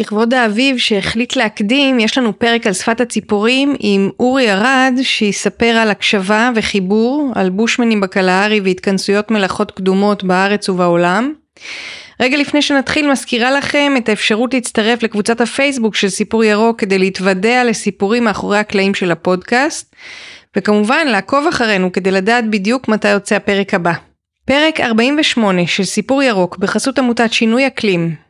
לכבוד האביב שהחליט להקדים, יש לנו פרק על שפת הציפורים עם אורי ארד, שיספר על הקשבה וחיבור, על בושמנים בקלהרי והתכנסויות מלאכות קדומות בארץ ובעולם. רגע לפני שנתחיל מזכירה לכם את האפשרות להצטרף לקבוצת הפייסבוק של סיפור ירוק כדי להתוודע לסיפורים מאחורי הקלעים של הפודקאסט, וכמובן לעקוב אחרינו כדי לדעת בדיוק מתי יוצא הפרק הבא. פרק 48 של סיפור ירוק בחסות עמותת שינוי אקלים,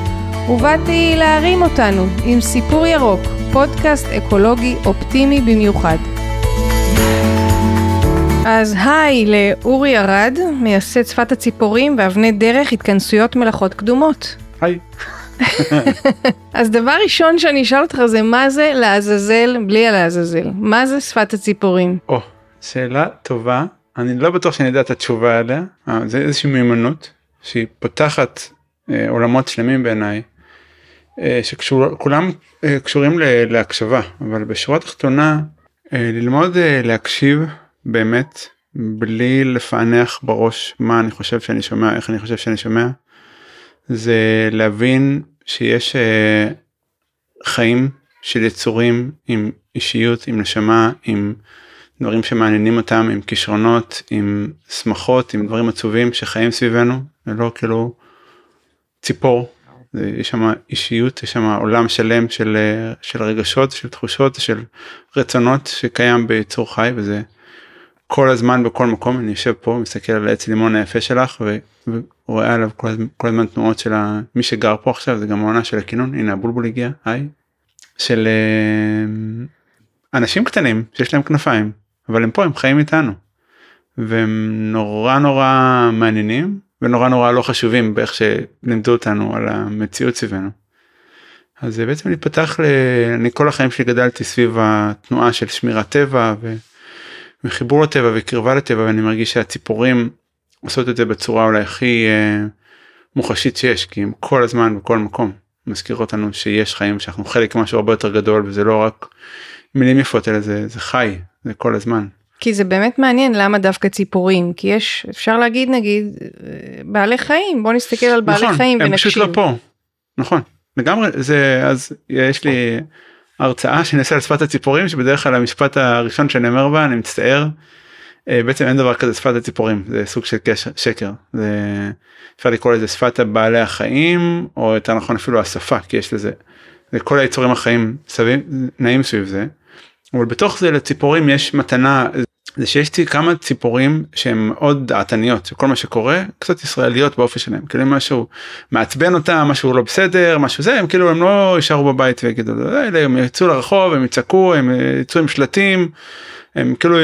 ובאתי להרים אותנו עם סיפור ירוק, פודקאסט אקולוגי אופטימי במיוחד. אז היי לאורי ארד, מייסד שפת הציפורים ואבני דרך התכנסויות מלאכות קדומות. היי. אז דבר ראשון שאני אשאל אותך זה מה זה לעזאזל בלי הלעזאזל? מה זה שפת הציפורים? או, שאלה טובה. אני לא בטוח שאני יודע את התשובה עליה. אה, זה איזושהי מיומנות שהיא פותחת אה, עולמות שלמים בעיניי. אה, שכולם אה, קשורים להקשבה אבל בשורה התחתונה אה, ללמוד להקשיב באמת בלי לפענח בראש מה אני חושב שאני שומע איך אני חושב שאני שומע. זה להבין שיש חיים של יצורים עם אישיות עם נשמה עם דברים שמעניינים אותם עם כישרונות עם שמחות עם דברים עצובים שחיים סביבנו ולא כאילו ציפור. יש שם אישיות יש שם עולם שלם של של רגשות של תחושות של רצונות שקיים ביצור חי וזה כל הזמן בכל מקום. אני יושב פה מסתכל על העץ לימון היפה שלך ורואה עליו כל, כל הזמן תנועות של מי שגר פה עכשיו זה גם העונה של הכינון. הנה הבולבול הגיע היי. של אה, אנשים קטנים שיש להם כנפיים אבל הם פה הם חיים איתנו. והם נורא נורא מעניינים ונורא נורא לא חשובים באיך שלימדו אותנו על המציאות סביבנו. אז זה בעצם להתפתח ל... אני כל החיים שלי גדלתי סביב התנועה של שמירת טבע ו... וחיבור לטבע וקרבה לטבע ואני מרגיש שהציפורים עושות את זה בצורה אולי הכי אה, מוחשית שיש כי הם כל הזמן בכל מקום מזכירות לנו שיש חיים שאנחנו חלק משהו הרבה יותר גדול וזה לא רק מילים יפות אלא זה, זה חי זה כל הזמן. כי זה באמת מעניין למה דווקא ציפורים כי יש אפשר להגיד נגיד בעלי חיים בוא נסתכל על בעלי נכון, חיים הם ונקשיב. פשוט לא פה. נכון לגמרי זה אז יש לי הרצאה שנעשה על שפת הציפורים שבדרך כלל המשפט הראשון שאני אומר בה אני מצטער. אה, בעצם אין דבר כזה שפת הציפורים זה סוג של קשר, שקר זה אפשר לקרוא לזה שפת הבעלי החיים או יותר נכון אפילו השפה כי יש לזה זה כל היצורים החיים סביב נעים סביב זה. אבל בתוך זה לציפורים יש מתנה זה שיש לי כמה ציפורים שהן מאוד דעתניות שכל מה שקורה קצת ישראליות באופי שלהם כאילו משהו מעצבן אותם משהו לא בסדר משהו זה הם כאילו הם לא יישארו בבית ויגידו הם יצאו לרחוב הם יצעקו הם יצאו עם שלטים הם כאילו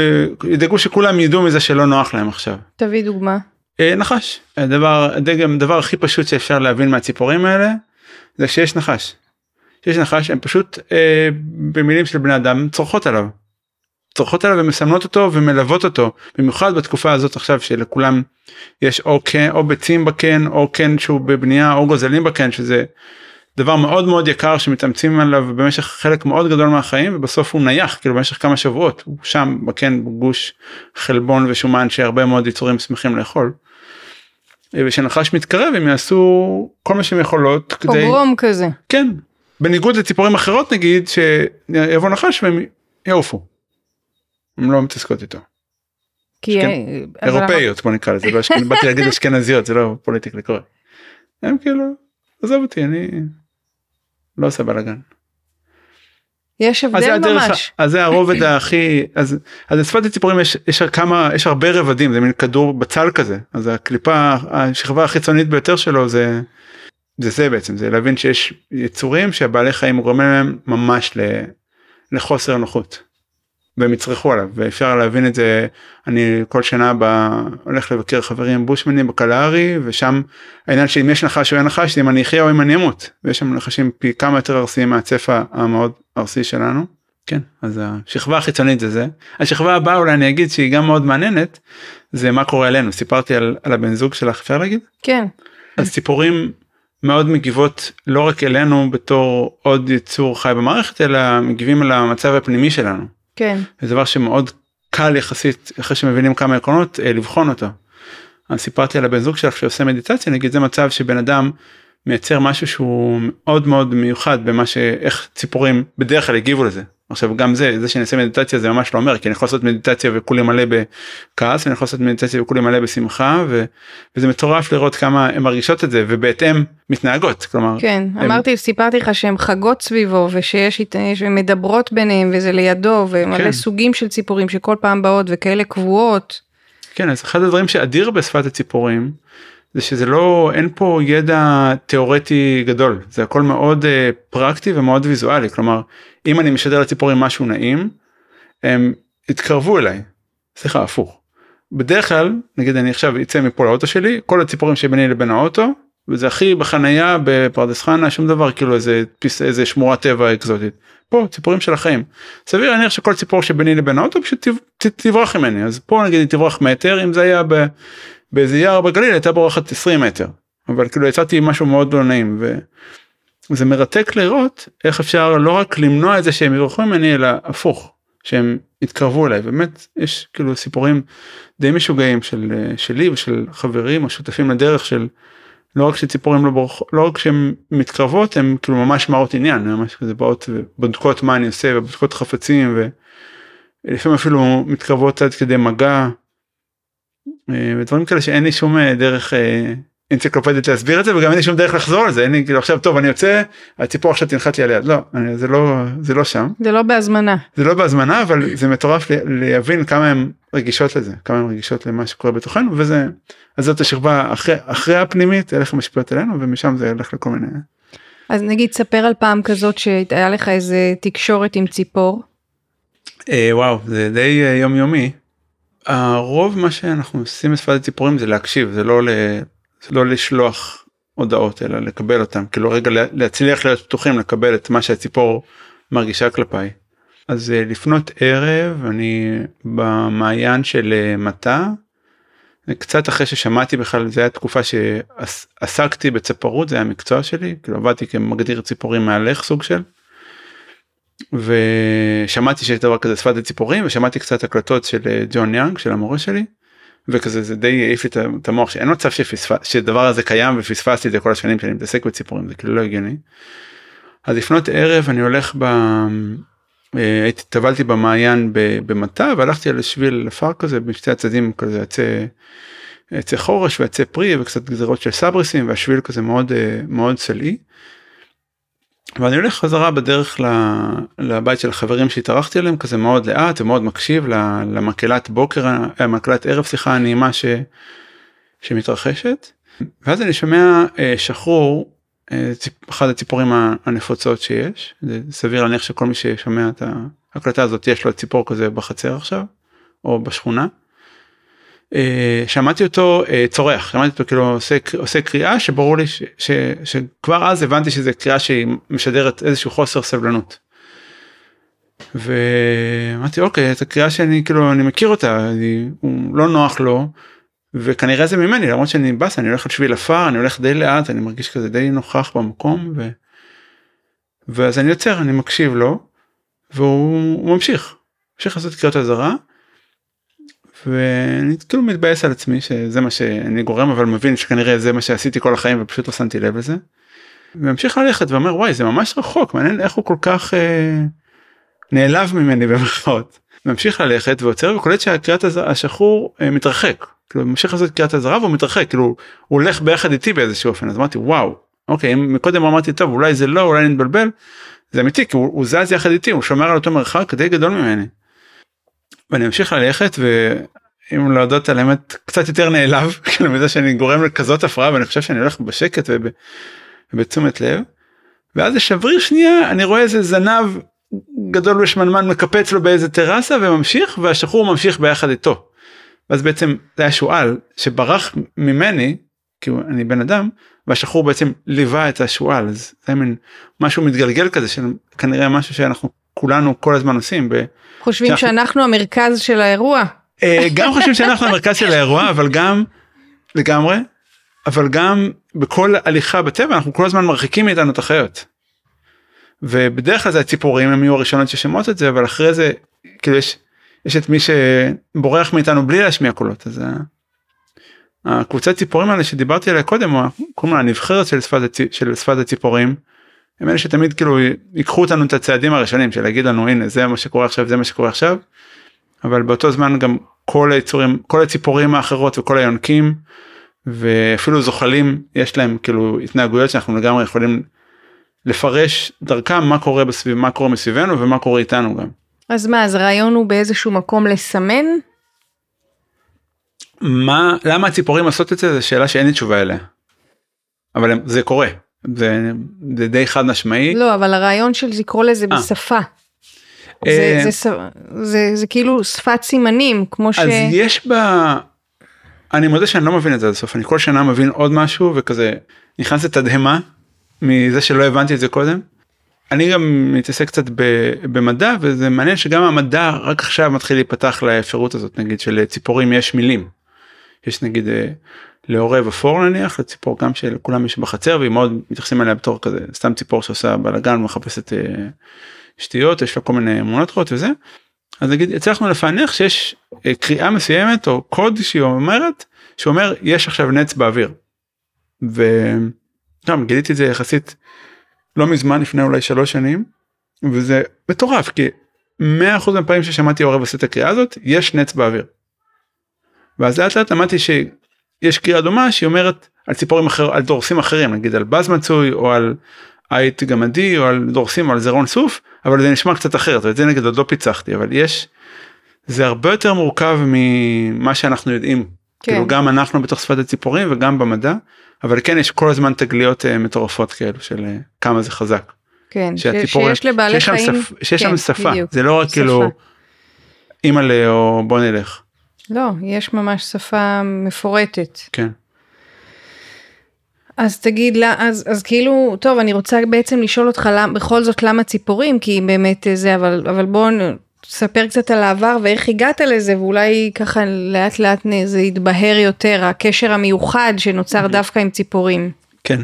ידאגו שכולם ידעו מזה שלא נוח להם עכשיו. תביא דוגמה. אה, נחש הדבר הדגם דבר הכי פשוט שאפשר להבין מהציפורים האלה זה שיש נחש. שיש נחש הם פשוט אה, במילים של בני אדם צורחות עליו. צורכות עליו ומסמנות אותו ומלוות אותו במיוחד בתקופה הזאת עכשיו שלכולם יש או כן או ביצים בקן או כן שהוא בבנייה או גוזלים בקן שזה דבר מאוד מאוד יקר שמתאמצים עליו במשך חלק מאוד גדול מהחיים ובסוף הוא נייח כאילו במשך כמה שבועות הוא שם בקן בגוש חלבון ושומן שהרבה מאוד יצורים שמחים לאכול. ושנחש מתקרב הם יעשו כל מה שהם יכולות כדי פוגרום כזה כן בניגוד לציפורים אחרות נגיד שיבוא נחש והם יעופו. הן לא מתעסקות איתו. כי אירופאיות בוא נקרא לזה, לא באתי להגיד אשכנזיות זה לא פוליטיקלי קורקט. הם כאילו עזוב אותי אני לא עושה בלאגן. יש הבדל ממש. אז זה הרובד הכי אז אז לשפת הציפורים יש יש כמה יש הרבה רבדים זה מין כדור בצל כזה אז הקליפה השכבה החיצונית ביותר שלו זה זה זה בעצם זה להבין שיש יצורים שהבעלי חיים גורמים להם ממש לחוסר נוחות. והם יצרכו עליו ואפשר להבין את זה אני כל שנה בא, הולך לבקר חברים בושמנים בקלארי ושם העניין שאם יש נחש או אין נחש אם אני אחיה או אם אני אמות ויש שם נחשים פי כמה יותר ארסיים מהצפע המאוד ארסי שלנו. כן אז השכבה החיצונית זה זה השכבה הבאה אולי אני אגיד שהיא גם מאוד מעניינת זה מה קורה אלינו סיפרתי על, על הבן זוג שלך אפשר להגיד כן אז ציפורים מאוד מגיבות לא רק אלינו בתור עוד יצור חי במערכת אלא מגיבים על המצב הפנימי שלנו. כן. זה דבר שמאוד קל יחסית אחרי שמבינים כמה עקרונות אה, לבחון אותו. אז סיפרתי על הבן זוג שלך שעושה מדיטציה נגיד זה מצב שבן אדם מייצר משהו שהוא מאוד מאוד מיוחד במה שאיך ציפורים בדרך כלל הגיבו לזה. עכשיו גם זה זה שאני אעשה מדיטציה זה ממש לא אומר כי אני יכול לעשות מדיטציה וכולי מלא בכעס ואני יכול לעשות מדיטציה וכולי מלא בשמחה ו, וזה מטורף לראות כמה הן מרגישות את זה ובהתאם מתנהגות כלומר כן הם, אמרתי סיפרתי לך שהן חגות סביבו ושיש מדברות ביניהם וזה לידו ומלא כן. סוגים של ציפורים שכל פעם באות וכאלה קבועות. כן אז אחד הדברים שאדיר בשפת הציפורים זה שזה לא אין פה ידע תיאורטי גדול זה הכל מאוד uh, פרקטי ומאוד ויזואלי כלומר אם אני משדר לציפורים משהו נעים הם יתקרבו אליי. סליחה הפוך. בדרך כלל נגיד אני עכשיו אצא מפה לאוטו שלי כל הציפורים שביני לבין האוטו וזה הכי בחנייה בפרדס חנה שום דבר כאילו איזה פיס איזה שמורת טבע אקזוטית. פה ציפורים של החיים. סביר להניח שכל ציפור שביני לבין האוטו פשוט תברח ממני אז פה נגיד היא תברח מטר אם זה היה ב... באיזה יער בגליל הייתה בורחת 20 מטר אבל כאילו יצאתי משהו מאוד לא נעים וזה מרתק לראות איך אפשר לא רק למנוע את זה שהם יברחו ממני אלא הפוך שהם יתקרבו אליי. באמת יש כאילו סיפורים די משוגעים של שלי ושל חברים או שותפים לדרך של לא רק שציפורים לא בורח לא רק שהן מתקרבות הן כאילו ממש מראות עניין ממש כזה באות ובודקות מה אני עושה ובודקות חפצים ולפעמים אפילו מתקרבות עד כדי מגע אה, ודברים כאלה שאין לי שום אה, דרך אה, אנציקלופדית להסביר את זה וגם אין לי שום דרך לחזור על זה אין לי כאילו עכשיו טוב אני יוצא הציפור עכשיו תנחת לי על יד לא אני, זה לא זה לא שם זה לא בהזמנה זה לא בהזמנה אבל זה מטורף להבין כמה הן רגישות לזה כמה הן רגישות למה שקורה בתוכנו וזה אז זאת השכבה אחרי אחרי הפנימית איך משפיעות עלינו ומשם זה הולך לכל מיני. אז נגיד ספר על פעם כזאת שהיה לך איזה תקשורת עם ציפור. אה, וואו זה די אה, יומיומי. הרוב מה שאנחנו עושים בשפת הציפורים זה להקשיב זה לא ל... לא לשלוח הודעות אלא לקבל אותם כאילו רגע להצליח להיות פתוחים לקבל את מה שהציפור מרגישה כלפיי. אז אה, לפנות ערב אני במעיין של אה, מטע. קצת אחרי ששמעתי בכלל זה היה תקופה שעסקתי בצפרות זה היה המקצוע שלי כאילו עבדתי כמגדיר ציפורים מהלך סוג של. ושמעתי שיש דבר כזה שפת הציפורים ושמעתי קצת הקלטות של אה, ג'ון יאנג של המורה שלי. וכזה זה די העיף לי את המוח שאין מצב שפספס שדבר הזה קיים ופספסתי את זה כל השנים שאני מתעסק בציפורים זה כאילו לא הגיוני. אז לפנות ערב אני הולך ב... אה, הייתי טבלתי במעיין במטע והלכתי על שביל עפר כזה בשתי הצדדים כזה עצי עצי חורש ועצי פרי וקצת גזירות של סברסים והשביל כזה מאוד אה, מאוד סלעי. ואני הולך חזרה בדרך לבית של החברים שהתארחתי עליהם כזה מאוד לאט ומאוד מקשיב למקהלת בוקר המקהלת ערב שיחה הנעימה ש, שמתרחשת ואז אני שומע אה, שחרור אה, אחת הציפורים הנפוצות שיש זה סביר להניח שכל מי ששומע את ההקלטה הזאת יש לו ציפור כזה בחצר עכשיו או בשכונה. אה, שמעתי אותו אה, צורח שמעתי אותו כאילו עושה, עושה קריאה שברור לי ש, ש, שכבר אז הבנתי שזה קריאה שהיא משדרת איזשהו חוסר סבלנות. ואמרתי אוקיי את הקריאה שאני כאילו אני מכיר אותה אני, הוא לא נוח לו וכנראה זה ממני למרות שאני באסה אני הולך על שביל עפר אני הולך די לאט אני מרגיש כזה די נוכח במקום ו... ואז אני יוצר אני מקשיב לו והוא ממשיך. ממשיך לעשות קריאות אזהרה. ואני כאילו מתבאס על עצמי שזה מה שאני גורם אבל מבין שכנראה זה מה שעשיתי כל החיים ופשוט לא שמתי לב לזה. וממשיך ללכת ואומר וואי זה ממש רחוק מעניין איך הוא כל כך אה, נעלב ממני במרכאות. ממשיך ללכת ועוצר וקולט שהקריאת השחרור אה, מתרחק. כאילו ממשיך לעשות קריאת אזהרה והוא מתרחק כאילו הוא הולך ביחד איתי באיזשהו אופן אז אמרתי וואו אוקיי אם מקודם אמרתי טוב אולי זה לא אולי נתבלבל. זה אמיתי כי הוא, הוא זז יחד איתי הוא שומר על אותו מרחק די גדול ממני. ואני אמשיך ללכת ואם להודות על האמת קצת יותר נעלב כאילו מזה שאני גורם לכזאת הפרעה ואני חושב שאני הולך בשקט ובתשומת לב. ואז לשבריר שנייה אני רואה איזה זנב גדול ושמנמן מקפץ לו באיזה טרסה וממשיך והשחור ממשיך ביחד איתו. ואז בעצם זה היה שועל שברח ממני כי אני בן אדם והשחור בעצם ליווה את השועל אז זה מין משהו מתגלגל כזה של כנראה משהו שאנחנו כולנו כל הזמן עושים. ב... חושבים שאנחנו, שאנחנו המרכז של האירוע. אה, גם חושבים שאנחנו המרכז של האירוע אבל גם לגמרי אבל גם בכל הליכה בטבע אנחנו כל הזמן מרחיקים מאיתנו את החיות. ובדרך כלל זה הציפורים הם יהיו הראשונות ששמעות את זה אבל אחרי זה כאילו יש יש את מי שבורח מאיתנו בלי להשמיע קולות אז הקבוצת ציפורים האלה שדיברתי עליה קודם קוראים לה הנבחרת של שפת, הצ... של שפת הציפורים. הם אלה שתמיד כאילו ייקחו אותנו את הצעדים הראשונים של להגיד לנו הנה זה מה שקורה עכשיו זה מה שקורה עכשיו. אבל באותו זמן גם כל היצורים כל הציפורים האחרות וכל היונקים ואפילו זוחלים יש להם כאילו התנהגויות שאנחנו לגמרי יכולים לפרש דרכם מה קורה בסביב מה קורה מסביבנו ומה קורה איתנו גם. אז מה אז הרעיון הוא באיזשהו מקום לסמן? מה למה הציפורים עושות את זה זו שאלה שאין לי תשובה אליה. אבל זה קורה זה, זה די חד משמעי. לא אבל הרעיון של לקרוא לזה 아. אה. בשפה. זה, אה, זה, זה, זה, זה כאילו שפת סימנים כמו ש... אז יש בה אני מודה שאני לא מבין את זה עד הסוף אני כל שנה מבין עוד משהו וכזה נכנס לתדהמה מזה שלא הבנתי את זה קודם. אני גם מתעסק קצת במדע וזה מעניין שגם המדע רק עכשיו מתחיל להיפתח לאפשרות הזאת נגיד שלציפורים יש מילים. יש נגיד אה, לעורב אפור נניח לציפור גם שלכולם יש בחצר והיא מאוד מתייחסים אליה בתור כזה סתם ציפור שעושה בלאגן מחפשת אה, שטויות יש לה כל מיני אמונות רעות וזה. אז נגיד הצלחנו לפענח שיש אה, קריאה מסוימת או קוד שהיא אומרת שאומר יש עכשיו נץ באוויר. וגם גיליתי את זה יחסית לא מזמן לפני אולי שלוש שנים וזה מטורף כי 100% מהפעמים ששמעתי עורב עושה את הקריאה הזאת יש נץ באוויר. ואז לאט לאט למדתי שיש קריאה דומה שהיא אומרת על ציפורים אחר על דורסים אחרים נגיד על בז מצוי או על עית גמדי או על דורסים או על זרעון סוף אבל זה נשמע קצת אחרת ואת זה נגיד עוד לא פיצחתי אבל יש זה הרבה יותר מורכב ממה שאנחנו יודעים כן. כאילו גם אנחנו בתוך שפת הציפורים וגם במדע אבל כן יש כל הזמן תגליות uh, מטורפות כאלו של uh, כמה זה חזק. כן שהציפור, שיש לבעלי שיש חיים שפ, שיש כן, שם שפה בדיוק. זה לא רק כאילו אימא'לה או בוא נלך. לא יש ממש שפה מפורטת. כן. אז תגיד לה אז אז כאילו טוב אני רוצה בעצם לשאול אותך למה בכל זאת למה ציפורים כי באמת זה אבל אבל בוא תספר קצת על העבר ואיך הגעת לזה ואולי ככה לאט לאט זה יתבהר יותר הקשר המיוחד שנוצר אוקיי. דווקא עם ציפורים. כן.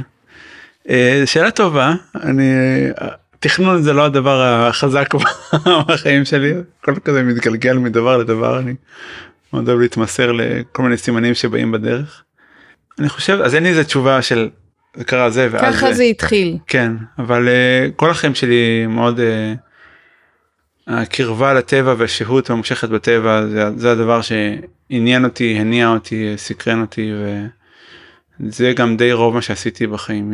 אה, שאלה טובה אני תכנון זה לא הדבר החזק בחיים שלי כל כזה מתגלגל מדבר לדבר אני מאוד אוהב להתמסר לכל מיני סימנים שבאים בדרך. אני חושב אז אין לי איזה תשובה של זה קרה זה ואז ככה זה התחיל כן אבל uh, כל החיים שלי מאוד uh, הקרבה לטבע והשהות הממשכת בטבע זה, זה הדבר שעניין אותי הניע אותי סקרן אותי וזה גם די רוב מה שעשיתי בחיים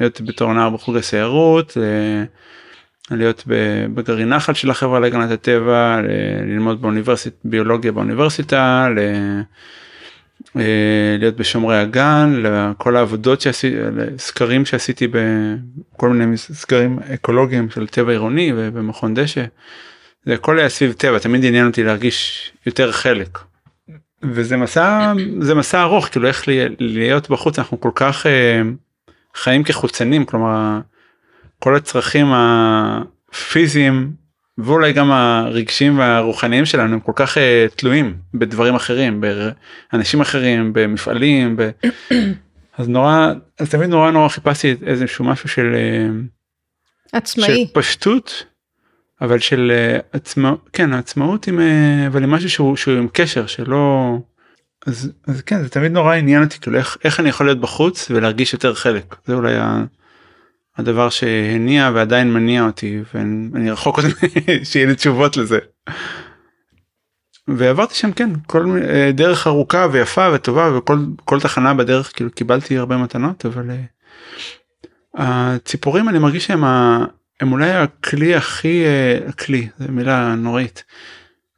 להיות בתור נער בחוג הסיירות להיות בגרעין נחל של החברה להגנת הטבע ללמוד באוניברסיטה ביולוגיה באוניברסיטה. אה, להיות בשומרי הגן לכל העבודות שעשיתי סקרים שעשיתי בכל מיני סקרים אקולוגיים של טבע עירוני ובמכון דשא. זה הכל היה סביב טבע תמיד עניין אותי להרגיש יותר חלק. וזה מסע זה מסע ארוך כאילו איך להיות בחוץ אנחנו כל כך אה, חיים כחוצנים כלומר כל הצרכים הפיזיים ואולי גם הרגשים והרוחניים שלנו הם כל כך uh, תלויים בדברים אחרים באנשים אחרים במפעלים ב... אז נורא אז תמיד נורא נורא חיפשתי איזשהו משהו של אה, עצמאי של פשטות אבל של uh, עצמאות כן עצמאות עם uh, אבל עם משהו שהוא, שהוא עם קשר שלא אז, אז כן זה תמיד נורא עניין אותי כאילו איך, איך אני יכול להיות בחוץ ולהרגיש יותר חלק זה אולי. ה... הדבר שהניע ועדיין מניע אותי ואני רחוק עוד שיהיה לי תשובות לזה. ועברתי שם כן כל אה, דרך ארוכה ויפה וטובה וכל כל תחנה בדרך כאילו קיבלתי הרבה מתנות אבל uh, הציפורים אני מרגיש שהם ה, הם אולי הכלי הכי uh, הכלי זה מילה נוראית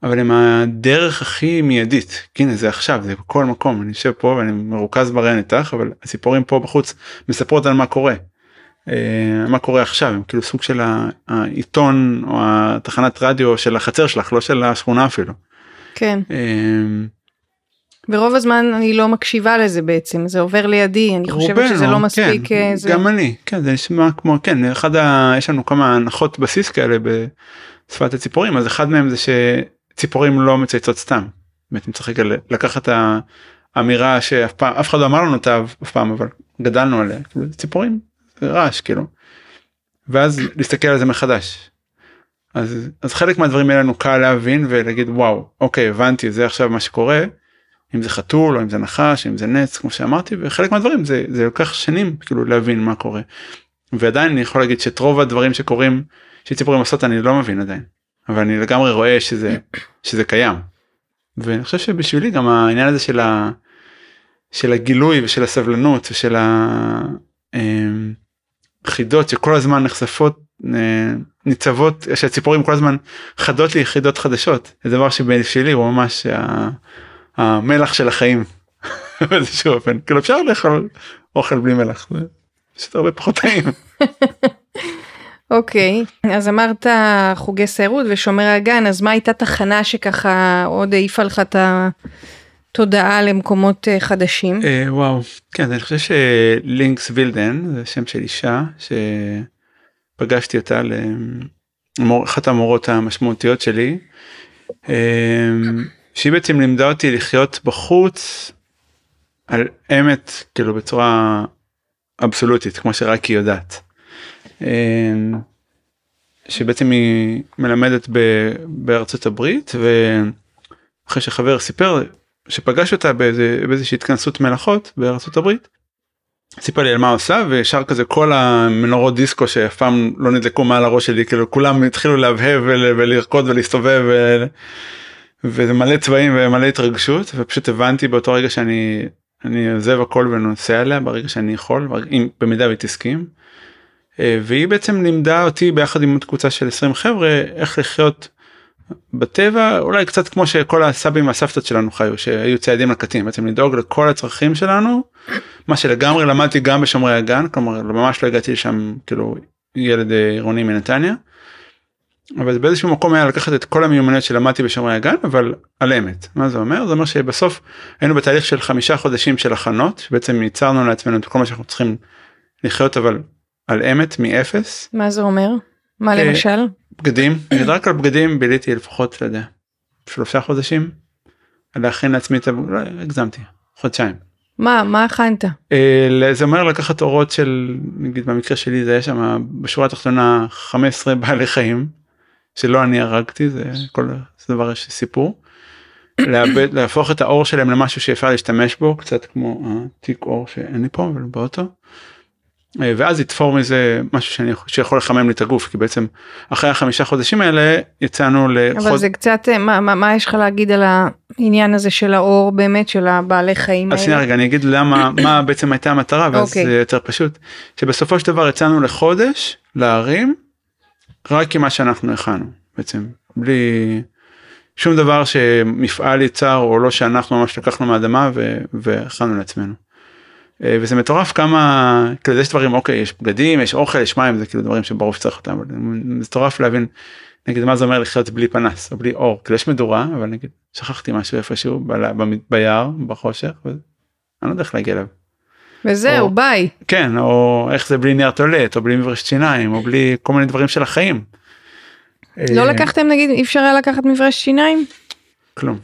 אבל הם הדרך הכי מיידית הנה זה עכשיו זה בכל מקום אני יושב פה ואני מרוכז ברעיון איתך אבל הציפורים פה בחוץ מספרות על מה קורה. אה, מה קורה עכשיו הם כאילו סוג של העיתון או התחנת רדיו של החצר שלך לא של השכונה אפילו. כן. אה, ברוב הזמן אני לא מקשיבה לזה בעצם זה עובר לידי אני חושבת רובנו, שזה לא מספיק כן, אה, זה... גם אני כן זה נשמע כמו כן אחד ה... יש לנו כמה הנחות בסיס כאלה בשפת הציפורים אז אחד מהם זה שציפורים לא מצייצות סתם. באמת צריך רגע לקחת את האמירה שאף פעם אף אחד לא אמר לנו אותה אף פעם אבל גדלנו עליה כאילו, ציפורים רעש כאילו. ואז להסתכל על זה מחדש. אז אז חלק מהדברים האלה לנו קל להבין ולהגיד וואו אוקיי הבנתי זה עכשיו מה שקורה. אם זה חתול או אם זה נחש אם זה נץ כמו שאמרתי וחלק מהדברים זה זה לוקח שנים כאילו להבין מה קורה. ועדיין אני יכול להגיד שאת רוב הדברים שקורים שציפורים עושות אני לא מבין עדיין. אבל אני לגמרי רואה שזה שזה קיים. ואני חושב שבשבילי גם העניין הזה של, ה, של הגילוי ושל הסבלנות ושל החידות שכל הזמן נחשפות אה, ניצבות שהציפורים כל הזמן חדות לי יחידות חדשות. זה דבר שבשבילי הוא ממש המלח של החיים. באיזשהו אופן. כאילו אפשר לאכול אוכל בלי מלח זה פשוט הרבה פחות טעים. אוקיי אז אמרת חוגי סיירות ושומר הגן אז מה הייתה תחנה שככה עוד העיפה לך את התודעה למקומות אה, חדשים? אה, וואו כן אני חושב שלינקס וילדן זה שם של אישה שפגשתי אותה לאחת המורות המשמעותיות שלי. אה, שהיא בעצם לימדה אותי לחיות בחוץ על אמת כאילו בצורה אבסולוטית כמו שרק היא יודעת. אמ, שבעצם היא מלמדת בארצות הברית ואחרי שחבר סיפר שפגש אותה באיזה, באיזושהי התכנסות מלאכות בארצות הברית. סיפר לי על מה עושה וישר כזה כל המנורות דיסקו שאף פעם לא נדלקו מעל הראש שלי כאילו כולם התחילו להבהב ולרקוד ולהסתובב. ו... וזה מלא צבעים ומלא התרגשות ופשוט הבנתי באותו רגע שאני אני עוזב הכל ונוסע אליה ברגע שאני יכול אם במידה והיא תסכים. אה, והיא בעצם לימדה אותי ביחד עם עוד קבוצה של 20 חבר'ה איך לחיות בטבע אולי קצת כמו שכל הסבים והסבתות שלנו חיו שהיו ציידים לקטים בעצם לדאוג לכל הצרכים שלנו מה שלגמרי למדתי גם בשומרי הגן כלומר ממש לא הגעתי לשם כאילו ילד אה, עירוני מנתניה. אבל באיזשהו מקום היה לקחת את כל המיומנויות שלמדתי בשומרי הגן אבל על אמת מה זה אומר זה אומר שבסוף היינו בתהליך של חמישה חודשים של הכנות שבעצם ייצרנו לעצמנו את כל מה שאנחנו צריכים לחיות אבל על אמת מאפס. מה זה אומר? מה אה, למשל? בגדים רק על בגדים ביליתי לפחות יודע שלושה חודשים. להכין לעצמי את ה... לא, הגזמתי חודשיים. מה מה הכנת? אה, זה אומר לקחת אורות של נגיד במקרה שלי זה היה שם בשורה התחתונה 15 בעלי חיים שלא אני הרגתי זה כל זה דבר יש סיפור. לאבד להפוך את האור שלהם למשהו שאפשר להשתמש בו קצת כמו התיק אור שאין לי פה אבל באוטו. אה, ואז יתפור מזה משהו שאני שיכול לחמם לי את הגוף כי בעצם אחרי החמישה חודשים האלה יצאנו לחוד... אבל זה קצת אה, מה, מה, מה יש לך להגיד על העניין הזה של האור באמת של הבעלי חיים אז שנייה רגע אני אגיד למה מה בעצם הייתה המטרה ואז okay. אוקיי. זה יותר פשוט שבסופו של דבר יצאנו לחודש להרים רק עם מה שאנחנו הכנו בעצם בלי שום דבר שמפעל יצר או לא שאנחנו ממש לקחנו מהאדמה והכנו לעצמנו. אה, וזה מטורף כמה כאילו יש דברים אוקיי יש בגדים יש אוכל יש מים זה כאילו דברים שברור שצריך אותם אבל מטורף להבין נגיד מה זה אומר לחיות בלי פנס או בלי אור כאילו יש מדורה אבל נגיד שכחתי משהו איפשהו ב- ביער בחושך ואני לא יודע איך להגיע אליו. וזהו או, ביי. כן או איך זה בלי נייר טולט או בלי מברשת שיניים או בלי כל מיני דברים של החיים. לא אה, לקחתם נגיד אי אפשר היה לקחת מברש שיניים? כלום.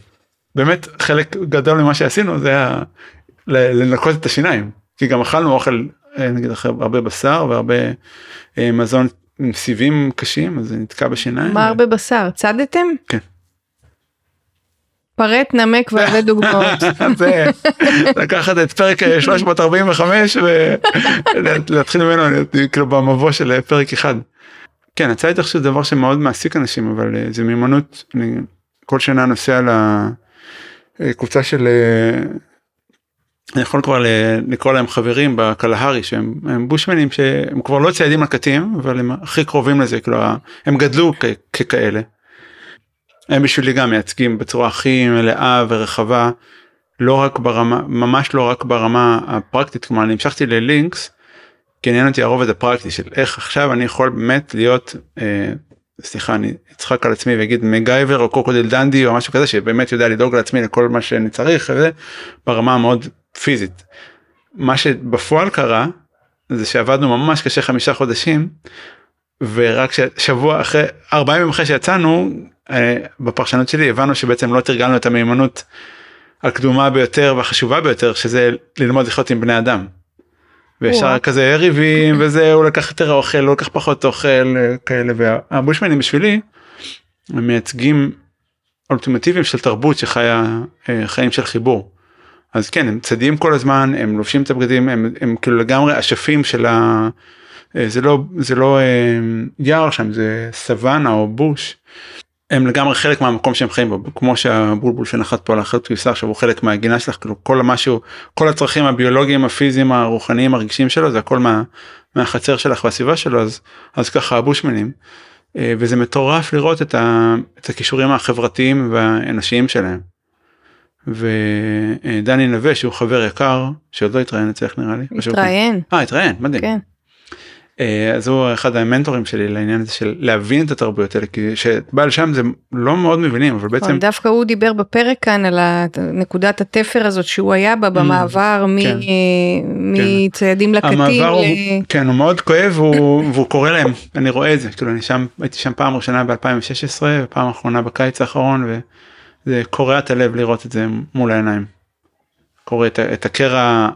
באמת חלק גדול ממה שעשינו זה היה לנקות את השיניים כי גם אכלנו אוכל אה, נגיד אחרי הרבה בשר והרבה אה, מזון עם סיבים קשים אז זה נתקע בשיניים. מה הרבה בשר צדתם? כן. פרט נמק והרבה דוגמאות. זה לקחת את פרק 345 ולהתחיל ממנו כאילו במבוא של פרק אחד. כן הצייד עכשיו זה דבר שמאוד מעסיק אנשים אבל אה, זה מיומנות אני כל שנה נוסע לקבוצה של אה, אני יכול כבר לקרוא להם חברים בקלהרי שהם הם בושמנים שהם כבר לא ציידים לקטים אבל הם הכי קרובים לזה כאילו הם גדלו כ- ככאלה. הם בשבילי גם מייצגים בצורה הכי מלאה ורחבה לא רק ברמה ממש לא רק ברמה הפרקטית כלומר אני המשכתי ללינקס כי עניין אותי הרובד הפרקטי של איך עכשיו אני יכול באמת להיות אה, סליחה אני אצחק על עצמי ואגיד מגייבר או קוקודיל דנדי או משהו כזה שבאמת יודע לדאוג לעצמי לכל מה שאני צריך וזה ברמה המאוד פיזית. מה שבפועל קרה זה שעבדנו ממש קשה חמישה חודשים ורק שבוע אחרי ארבעה ימים אחרי שיצאנו אה, בפרשנות שלי הבנו שבעצם לא תרגלנו את המיומנות הקדומה ביותר והחשובה ביותר שזה ללמוד לחיות עם בני אדם. וישר כזה יריבים וזה הוא לקח יותר אוכל הוא לקח פחות אוכל אה, כאלה והבושמנים בשבילי הם מייצגים אולטימטיביים של תרבות שחיה אה, חיים של חיבור. אז כן הם צדים כל הזמן הם לובשים את הבגדים הם, הם כאילו לגמרי אשפים של ה... אה, זה לא זה לא יער שם זה סוואנה או בוש הם לגמרי חלק מהמקום שהם חיים בו כמו שהבולבול שנחת פה על אחריות כביסה עכשיו הוא חלק מהגינה שלך כאילו כל המשהו כל הצרכים הביולוגיים הפיזיים הרוחניים הרגשיים שלו זה הכל מה, מהחצר שלך והסביבה שלו אז אז ככה הבושמנים. אה, וזה מטורף לראות את, ה, את הכישורים החברתיים והאנושיים שלהם. ודני נווה שהוא חבר יקר שעוד לא התראיין אצלך נראה לי. התראיין. אה התראיין מדהים. כן. אה, אז הוא אחד המנטורים שלי לעניין הזה של להבין את התרבויות האלה כי שבא לשם זה לא מאוד מבינים אבל בעצם דווקא הוא דיבר בפרק כאן על נקודת התפר הזאת שהוא היה בה במעבר mm, כן. מציידים לקטים. כן הוא מאוד כואב והוא קורא להם אני רואה את זה כאילו אני שם הייתי שם פעם ראשונה ב2016 ופעם אחרונה בקיץ האחרון וזה קורע את הלב לראות את זה מול העיניים. קורא את, את הקרע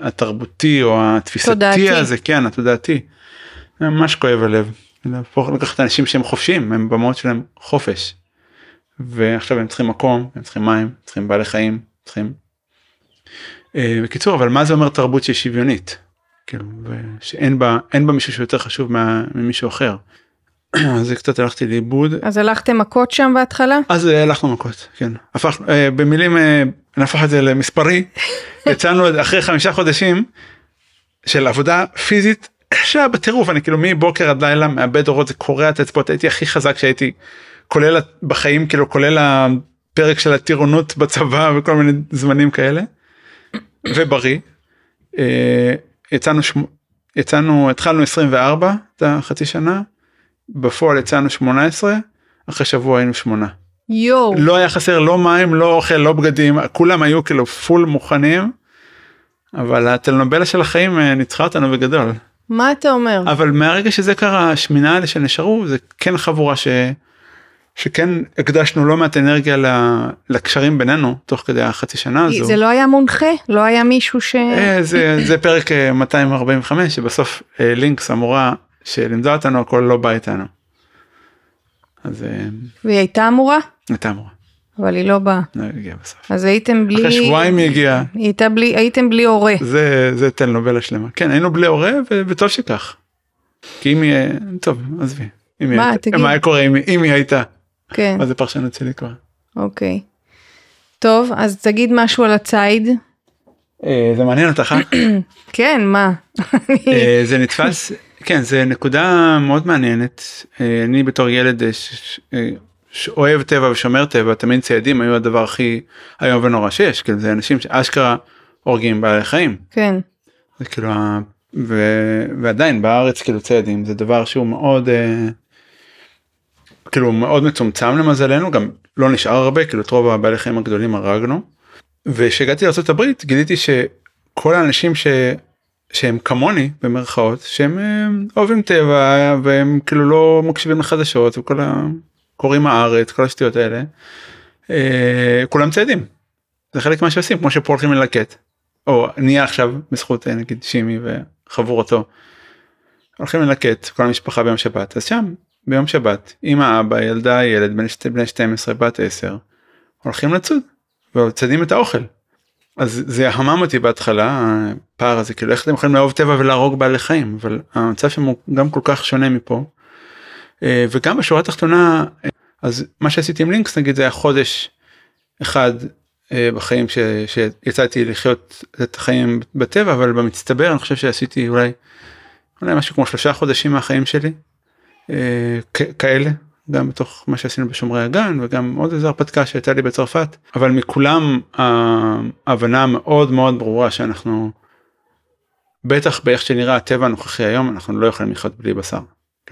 התרבותי או התפיסתי הזה כן התודעתי. ממש כואב הלב. להפוך לקחת אנשים שהם חופשיים הם במות שלהם חופש. ועכשיו הם צריכים מקום הם צריכים מים צריכים בעלי חיים צריכים. אה, בקיצור אבל מה זה אומר תרבות שהיא שוויונית. כאילו שאין בה אין בה מישהו שיותר חשוב מה, ממישהו אחר. אז קצת הלכתי לאיבוד. אז הלכתם מכות שם בהתחלה? אז אה, הלכנו מכות כן הפך אה, במילים נהפוך את זה למספרי יצאנו אחרי חמישה חודשים של עבודה פיזית קשה בטירוף אני כאילו מבוקר עד לילה מאבד אורות זה קורע את האצבעות הייתי הכי חזק שהייתי כולל בחיים כאילו כולל הפרק של הטירונות בצבא וכל מיני זמנים כאלה. ובריא. אה, יצאנו יצאנו התחלנו 24 את החצי שנה בפועל יצאנו 18 אחרי שבוע היינו שמונה. יואו. לא היה חסר לא מים לא אוכל לא בגדים כולם היו כאילו פול מוכנים. אבל הטלנובלה של החיים אה, ניצחה אותנו בגדול. מה אתה אומר? אבל מהרגע שזה קרה השמינה האלה שנשארו זה כן חבורה ש... שכן הקדשנו לא מעט אנרגיה לקשרים בינינו תוך כדי החצי שנה הזו. זה לא היה מונחה? לא היה מישהו ש... אה, זה, זה פרק 245 אה, שבסוף לינקס המורה שלימדה אותנו הכל לא בא איתנו. אז... והיא הייתה אמורה? הייתה אמורה. אבל היא לא באה. לא הגיעה בסוף. אז הייתם בלי... אחרי שבועיים היא הגיעה. הייתה בלי, הייתם בלי הורה. זה, זה טלנובלה שלמה. כן, היינו בלי הורה וטוב שכך. כי אם היא... טוב, עזבי. מה, תגיד. מה היה קורה אם, אם היא הייתה? כן. מה זה פרשנות שלי כבר. אוקיי. טוב, אז תגיד משהו על הציד. אה, זה מעניין אותך? אה? כן, מה? אה, זה נתפס, כן, זה נקודה מאוד מעניינת. אני בתור ילד אוהב טבע ושומר טבע תמיד ציידים היו הדבר הכי איום ונורא שיש כאילו זה אנשים שאשכרה הורגים בעלי חיים. כן. זה כאילו ו... ועדיין בארץ כאילו ציידים זה דבר שהוא מאוד אה, כאילו מאוד מצומצם למזלנו גם לא נשאר הרבה כאילו את רוב הבעלי חיים הגדולים הרגנו. וכשהגעתי לארה"ב גיליתי שכל האנשים ש... שהם כמוני במרכאות שהם אה, אוהבים טבע והם כאילו לא מקשיבים לחדשות וכל ה... קוראים הארץ כל השטויות האלה. אה, כולם ציידים. זה חלק מה שעושים כמו שפה הולכים ללקט. או נהיה עכשיו בזכות אה, נגיד שימי וחבורתו. הולכים ללקט כל המשפחה ביום שבת אז שם ביום שבת אמא אבא ילדה ילד בן, בן 12 בת 10 הולכים לצוד וצדים את האוכל. אז זה המם אותי בהתחלה הפער הזה כאילו איך אתם יכולים לאהוב טבע ולהרוג בעלי חיים אבל המצב שם הוא גם כל כך שונה מפה. אה, וגם בשורה התחתונה אז מה שעשיתי עם לינקס נגיד זה היה חודש אחד אה, בחיים ש, שיצאתי לחיות את החיים בטבע אבל במצטבר אני חושב שעשיתי אולי, אולי משהו כמו שלושה חודשים מהחיים שלי אה, כאלה גם בתוך מה שעשינו בשומרי הגן וגם עוד איזה הרפתקה שהייתה לי בצרפת אבל מכולם ההבנה מאוד מאוד ברורה שאנחנו בטח באיך שנראה הטבע הנוכחי היום אנחנו לא יכולים לחיות בלי בשר.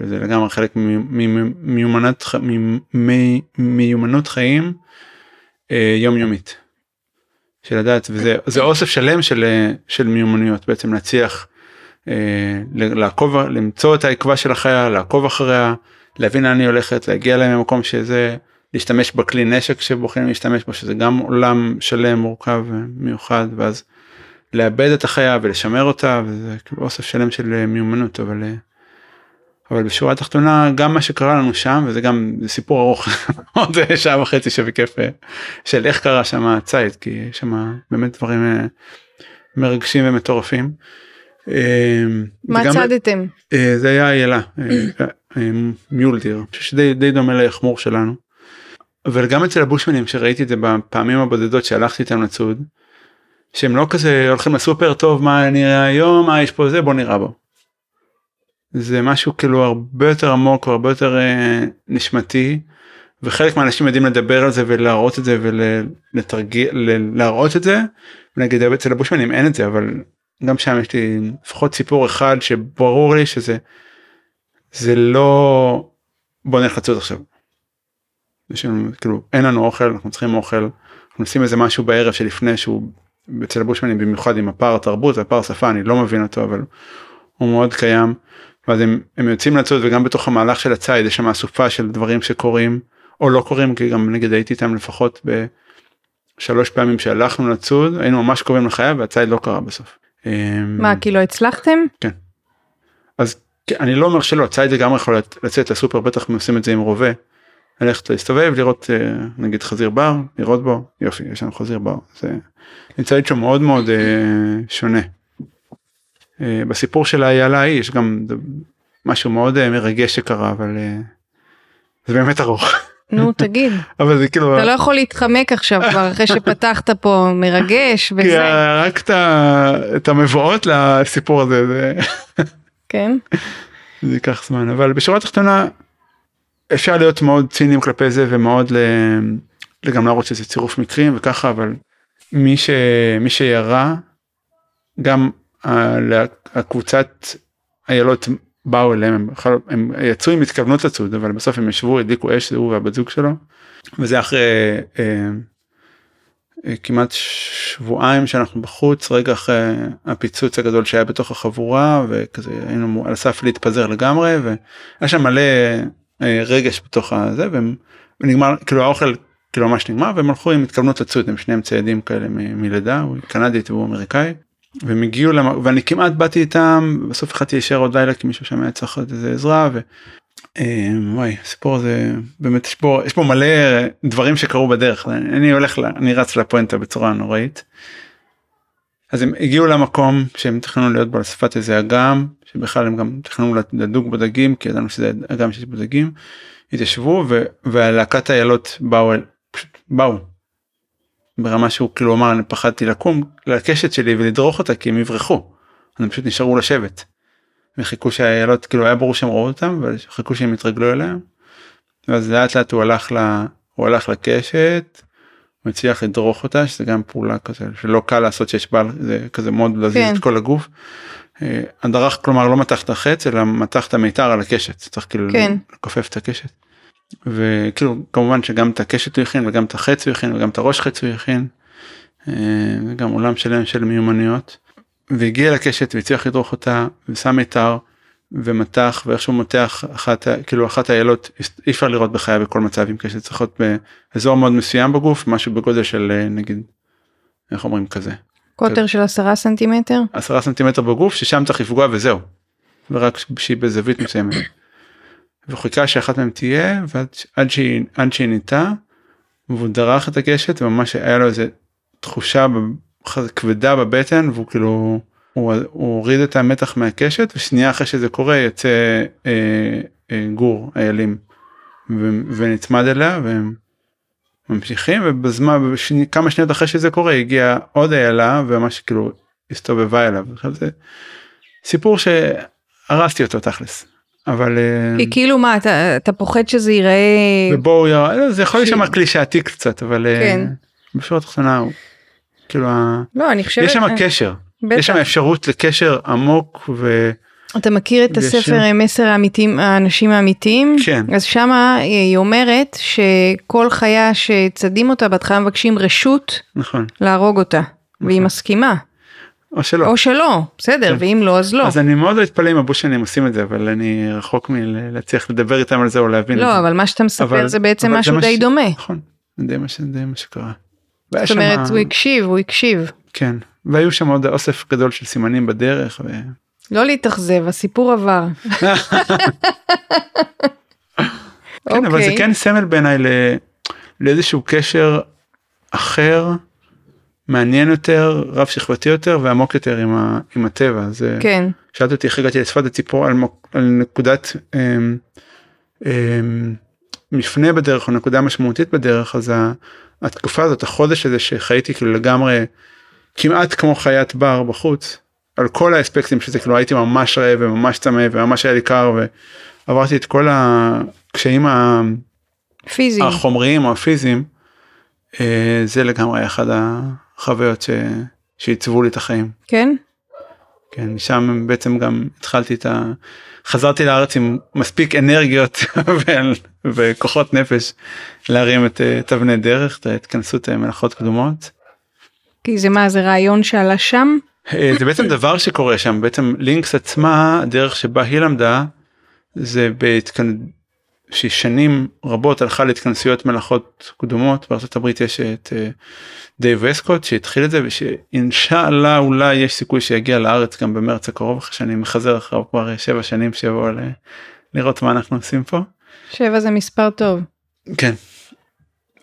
זה לגמרי חלק ממיומנות מיומנות חיים אה, יומיומית. של לדעת וזה זה אוסף שלם של של מיומנויות בעצם להצליח אה, לעקוב למצוא את העקבה של החיה לעקוב אחריה להבין לאן היא הולכת להגיע להם למקום שזה להשתמש בכלי נשק שבוחרים להשתמש בו שזה גם עולם שלם מורכב מיוחד ואז לאבד את החיה ולשמר אותה וזה כאילו אוסף שלם של מיומנות אבל אה, אבל בשורה התחתונה גם מה שקרה לנו שם וזה גם סיפור ארוך עוד שעה וחצי שבכיף אה, של איך קרה שם הציד כי יש שם באמת דברים אה, מרגשים ומטורפים. מה צדתם? זה היה איילה מיולדיר שדי דומה ליחמור שלנו. אבל גם אצל הבושמנים שראיתי את זה בפעמים הבודדות שהלכתי איתם לצוד. שהם לא כזה הולכים לסופר טוב מה נראה היום מה יש פה זה בוא נראה בו. זה משהו כאילו הרבה יותר עמוק הרבה יותר אה, נשמתי וחלק מהאנשים יודעים לדבר על זה ולהראות את זה ולהראות להראות את זה. נגיד אצל הבושמנים אין את זה אבל גם שם יש לי לפחות סיפור אחד שברור לי שזה זה לא בוא נלך לצוד עכשיו. יש לנו כאילו אין לנו אוכל אנחנו צריכים אוכל אנחנו עושים איזה משהו בערב שלפני שהוא אצל הבושמנים במיוחד עם הפער תרבות והפער שפה אני לא מבין אותו אבל הוא מאוד קיים. ואז הם, הם יוצאים לצוד וגם בתוך המהלך של הציד יש שם אסופה של דברים שקורים או לא קורים כי גם נגיד הייתי איתם לפחות בשלוש פעמים שהלכנו לצוד היינו ממש קרובים לחייו והציד לא קרה בסוף. מה כי לא הצלחתם? כן. אז אני לא אומר שלא הציד לגמרי יכול לצאת לסופר בטח אם עושים את זה עם רובה. ללכת להסתובב לראות אה, נגיד חזיר בר לראות בו יופי יש לנו חזיר בר זה נמצא שם מאוד מאוד אה, שונה. אה, בסיפור של האיילה ההיא יש גם משהו מאוד מרגש שקרה אבל זה באמת ארוך. נו תגיד אבל זה כאילו אתה לא יכול להתחמק עכשיו כבר אחרי שפתחת פה מרגש וזה. רק את המבואות לסיפור הזה זה כן. זה ייקח זמן אבל בשורה התחתונה אפשר להיות מאוד ציניים כלפי זה ומאוד גם להראות שזה צירוף מקרים וככה אבל מי שמי שירה גם הקבוצת איילות באו אליהם הם, הם יצאו עם התכוונות לצוד אבל בסוף הם ישבו הדליקו אש זה הוא והבת זוג שלו. וזה אחרי אה, כמעט שבועיים שאנחנו בחוץ רגע אחרי הפיצוץ הגדול שהיה בתוך החבורה וכזה היינו על הסף להתפזר לגמרי והיה שם מלא אה, רגש בתוך הזה ונגמר כאילו האוכל כאילו ממש נגמר והם הלכו עם התכוונות לצוד הם שניהם ציידים כאלה מלידה הוא קנדית והוא אמריקאי. והם הגיעו למ... ואני כמעט באתי איתם בסוף החלטתי להישאר עוד לילה כי מישהו שם היה צריך איזה עזרה ו... אה, וואי הסיפור הזה באמת יש פה יש פה מלא דברים שקרו בדרך אני הולך אני רץ לפואנטה בצורה נוראית. אז הם הגיעו למקום שהם תכננו להיות בו לשפת איזה אגם שבכלל הם גם תכננו לדוג בדגים כי ידענו שזה אגם שיש בדגים. התיישבו והלהקת איילות באו פשוט באו ברמה שהוא כאילו אמר אני פחדתי לקום לקשת שלי ולדרוך אותה כי הם יברחו. הם פשוט נשארו לשבת. וחיכו שהאיילות כאילו היה ברור שהם ראו אותם וחיכו שהם יתרגלו אליהם. ואז לאט לאט הוא הלך ל... הוא הלך לקשת. הוא הצליח לדרוך אותה שזה גם פעולה כזה שלא קל לעשות שיש בעל זה כזה מאוד להזיז כן. את כל הגוף. אה, הדרך כלומר לא מתח את החץ אלא מתח את המיתר על הקשת צריך כאילו כן. לכופף את הקשת. וכאילו כמובן שגם את הקשת הוא הכין וגם את החץ הוא הכין וגם את הראש חץ הוא הכין. אה, וגם עולם שלם של מיומנויות. והגיע לקשת והצליח לדרוך אותה ושם מיתר ומתח ואיכשהו מותח אחת כאילו אחת האיילות אי אפשר לראות בחיה בכל מצב עם קשת צריך להיות באזור מאוד מסוים בגוף משהו בגודל של אה, נגיד איך אומרים כזה. קוטר של עשרה סנטימטר? עשרה סנטימטר בגוף ששם צריך לפגוע וזהו. ורק שהיא בזווית מסוימת. והוא חיכה שאחת מהם תהיה ועד שהיא עד שהיא ניתה. והוא דרך את הקשת וממש היה לו איזה תחושה כבדה בבטן והוא כאילו הוא, הוא הוריד את המתח מהקשת ושנייה אחרי שזה קורה יוצא אה, אה, גור איילים ונצמד אליה והם ממשיכים ובזמן בשני, כמה שניות אחרי שזה קורה הגיעה עוד איילה וממש כאילו הסתובבה אליו. זה סיפור שהרסתי אותו תכלס. אבל אה, היא כאילו מה אתה, אתה פוחד שזה ייראה ובואו יראה זה יכול להישמע קלישאתי קצת אבל אה, כן. בשורה התחתונה הוא כאילו לא אני חושבת יש שם קשר יש שם אפשרות לקשר עמוק ו... אתה מכיר את וישיר. הספר מסר האמיתיים, האנשים האמיתיים? כן. אז שמה היא אומרת שכל חיה שצדים אותה בהתחלה מבקשים רשות נכון להרוג אותה, והיא מסכימה, או שלא. או שלא, בסדר, כן. ואם לא אז לא. אז אני מאוד לא אתפלא אם הבושנים עושים את זה אבל אני רחוק מלהצליח לדבר איתם על זה או להבין את זה. לא, אבל מה שאתה מספר אבל- זה בעצם משהו די ש- דומה. נכון. זה די מה שקרה. זאת אומרת, שמה- הוא הקשיב, הוא הקשיב. כן והיו שם עוד אוסף גדול של סימנים בדרך. ו... לא להתאכזב, הסיפור עבר. כן אבל זה אוקיי. כן סמל בעיניי ל... לאיזשהו קשר אחר מעניין יותר רב שכבתי יותר ועמוק יותר עם, ה... עם הטבע זה כן, שאלת אותי איך הגעתי לשפת הציפור על, מוק... על נקודת אמ, אמ, מפנה בדרך או נקודה משמעותית בדרך אז ה... התקופה הזאת החודש הזה שחייתי כאילו לגמרי כמעט כמו חיית בר בחוץ על כל האספקטים שזה כאילו הייתי ממש רעב וממש צמא וממש היה לי קר ועברתי את כל הקשיים ה... פיזי. החומריים או הפיזיים, אה, זה לגמרי אחד החוויות ש... שעיצבו לי את החיים. כן? כן, משם בעצם גם התחלתי את ה... חזרתי לארץ עם מספיק אנרגיות וכוחות נפש להרים את, אה, את אבני דרך, את ההתכנסות אה, מלאכות קדומות. כי זה מה, זה רעיון שעלה שם? אה, זה בעצם דבר שקורה שם, בעצם לינקס עצמה, הדרך שבה היא למדה, זה בהתכנ... ששנים רבות הלכה להתכנסויות מלאכות קדומות, בארצות הברית יש את אה, דייב וסקוט שהתחיל את זה ושאינשאללה אולי יש סיכוי שיגיע לארץ גם במרץ הקרוב אחרי שאני מחזר אחריו כבר אה, שבע שנים שיבוא ל... לראות מה אנחנו עושים פה. שבע זה מספר טוב. כן.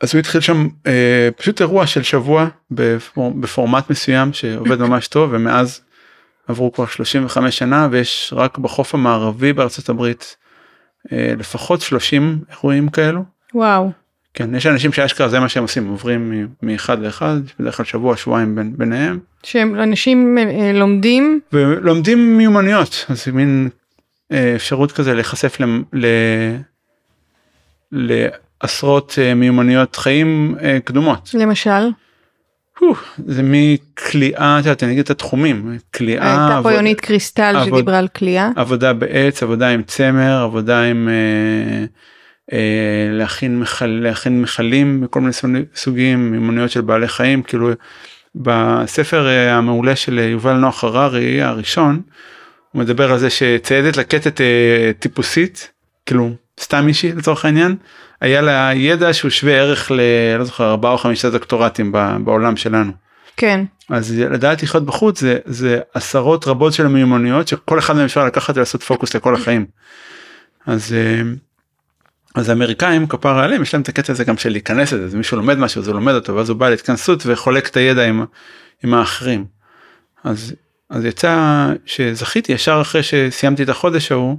אז הוא התחיל שם אה, פשוט אירוע של שבוע בפור, בפורמט מסוים שעובד ממש טוב ומאז עברו כבר 35 שנה ויש רק בחוף המערבי בארצות הברית לפחות 30 אירועים כאלו. וואו. כן יש אנשים שאשכרה זה מה שהם עושים עוברים מאחד לאחד בדרך כלל שבוע שבועיים בין, ביניהם שאנשים אה, לומדים, ולומדים מיומנויות אז מין אה, אפשרות כזה להיחשף למ- ל... לעשרות אה, מיומנויות חיים אה, קדומות. למשל, זה מכליאה, את יודעת, אני אגיד את התחומים, כליאה, הייתה פה יונית קריסטל שדיברה על כליאה. עבודה בעץ, עבודה עם צמר, עבודה עם אה, אה, להכין, מכל, להכין מכלים מכל מיני סוג- סוגים, מיומנויות של בעלי חיים, כאילו בספר אה, המעולה של יובל נוח הררי הראשון, הוא מדבר על זה שציידת לקטת טיפוסית, כאילו סתם מישהי לצורך העניין, היה לה ידע שהוא שווה ערך ל... לא זוכר, ארבעה או חמישה דוקטורטים בעולם שלנו. כן. אז לדעת לחיות בחוץ זה, זה עשרות רבות של מיומנויות שכל אחד מהם אפשר לקחת ולעשות פוקוס לכל החיים. אז, אה, אז האמריקאים כפרה עליהם יש להם את הקטע הזה גם של להיכנס לזה, אז מישהו לומד משהו אז הוא לומד אותו ואז הוא בא להתכנסות וחולק את הידע עם, עם האחרים. אז, אז יצא שזכיתי ישר אחרי שסיימתי את החודש ההוא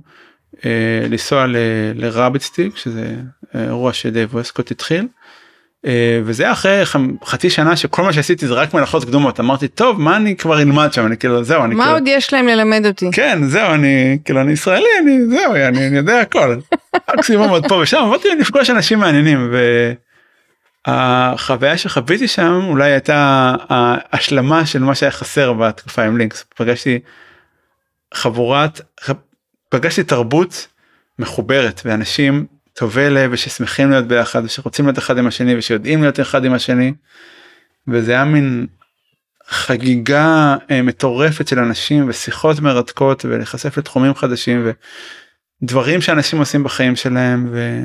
לנסוע ל- לרביט סטיק שזה אירוע שדייב וסקוט התחיל. אה, וזה אחרי ח- חצי שנה שכל מה שעשיתי זה רק מלאכות קדומות אמרתי טוב מה אני כבר אלמד שם אני כאילו זהו אני מה כאילו עוד יש להם ללמד אותי? כן זהו אני כאילו אני ישראלי אני זהו אני, אני יודע הכל מקסימום עוד פה ושם אמרתי לפגוש אנשים מעניינים והחוויה שחוויתי שם אולי הייתה ההשלמה של מה שהיה חסר בתקופה עם לינקס פגשתי חבורת פגשתי תרבות מחוברת ואנשים טובי לב וששמחים להיות ביחד ושרוצים להיות אחד עם השני ושיודעים להיות אחד עם השני. וזה היה מין חגיגה אה, מטורפת של אנשים ושיחות מרתקות ולהיחשף לתחומים חדשים ודברים שאנשים עושים בחיים שלהם ו...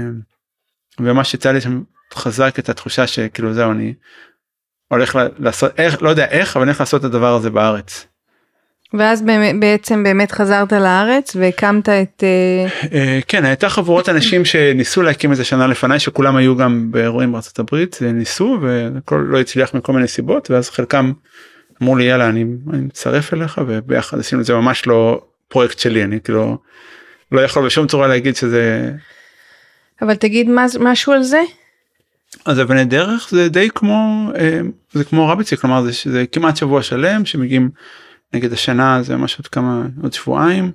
ומה שיצא לי שם חזק את התחושה שכאילו זהו אני הולך לעשות איך לא יודע איך אבל אני הולך לעשות את הדבר הזה בארץ. ואז בעצם באמת חזרת לארץ והקמת את... אה, אה, כן הייתה חבורת אנשים שניסו להקים איזה שנה לפניי שכולם היו גם באירועים בארצות הברית ניסו והכל לא הצליח מכל מיני סיבות ואז חלקם אמרו לי יאללה אני, אני מצטרף אליך וביחד עשינו את זה ממש לא פרויקט שלי אני כאילו לא יכול בשום צורה להגיד שזה אבל תגיד מה- משהו על זה? אז אבני דרך זה די כמו אה, זה כמו רביצי כלומר זה, זה כמעט שבוע שלם שמגיעים נגיד השנה זה ממש עוד כמה עוד שבועיים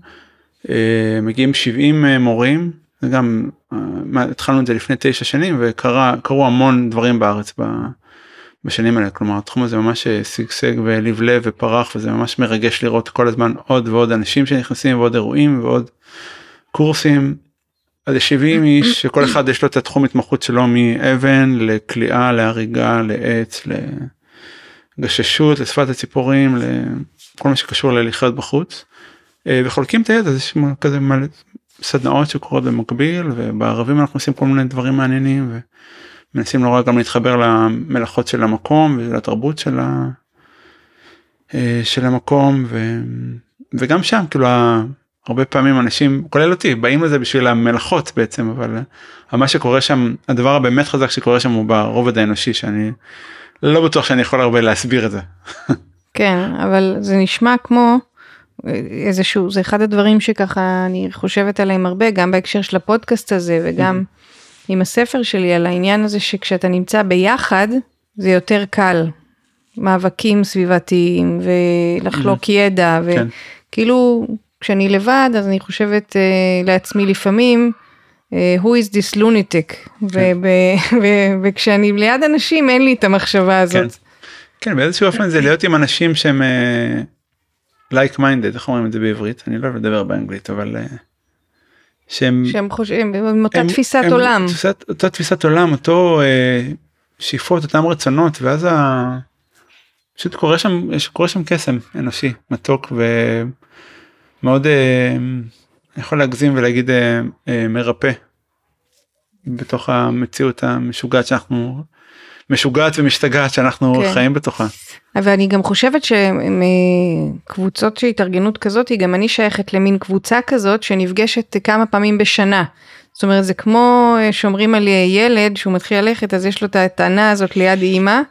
אה, מגיעים 70 אה, מורים זה גם אה, התחלנו את זה לפני תשע שנים וקרה קרו המון דברים בארץ ב, בשנים האלה כלומר התחום הזה ממש שגשג ולבלב ופרח וזה ממש מרגש לראות כל הזמן עוד ועוד אנשים שנכנסים ועוד אירועים ועוד קורסים. אז יש 70 איש שכל אחד יש לו את התחום התמחות שלו מאבן לקליעה להריגה לעץ לגששות לשפת הציפורים לכל מה שקשור ללחיות בחוץ. אה, וחולקים את הידע, יש כזה מלא סדנאות שקורות במקביל ובערבים אנחנו עושים כל מיני דברים מעניינים ומנסים נורא גם להתחבר למלאכות של המקום ולתרבות של, ה, אה, של המקום ו, וגם שם כאילו הרבה פעמים אנשים כולל אותי באים לזה בשביל המלאכות בעצם אבל מה שקורה שם הדבר הבאמת חזק שקורה שם הוא ברובד האנושי שאני לא בטוח שאני יכול הרבה להסביר את זה. כן אבל זה נשמע כמו איזשהו, זה אחד הדברים שככה אני חושבת עליהם הרבה, גם בהקשר של הפודקאסט הזה וגם עם הספר שלי על העניין הזה שכשאתה נמצא ביחד זה יותר קל. מאבקים סביבתיים ולחלוק ידע כן. וכאילו כשאני לבד אז אני חושבת uh, לעצמי לפעמים uh, who is this lunatic כן. וכשאני ליד אנשים אין לי את המחשבה הזאת. כן, כן באיזשהו אופן זה להיות עם אנשים שהם. like minded איך אומרים את זה בעברית אני לא מדבר באנגלית אבל אה, שהם שהם חושבים עם אותה הם, תפיסת הם, עולם תפיסת, אותה תפיסת עולם אותו אה, שאיפות אותם רצונות ואז ה... פשוט קורה שם יש קורה שם קסם אנושי מתוק ומאוד אה, אני יכול להגזים ולהגיד אה, אה, מרפא בתוך המציאות המשוגעת שאנחנו משוגעת ומשתגעת שאנחנו כן. חיים בתוכה. ואני גם חושבת שקבוצות של התארגנות כזאת, גם אני שייכת למין קבוצה כזאת שנפגשת כמה פעמים בשנה. זאת אומרת זה כמו שאומרים על ילד שהוא מתחיל ללכת אז יש לו את הטענה הזאת ליד אימא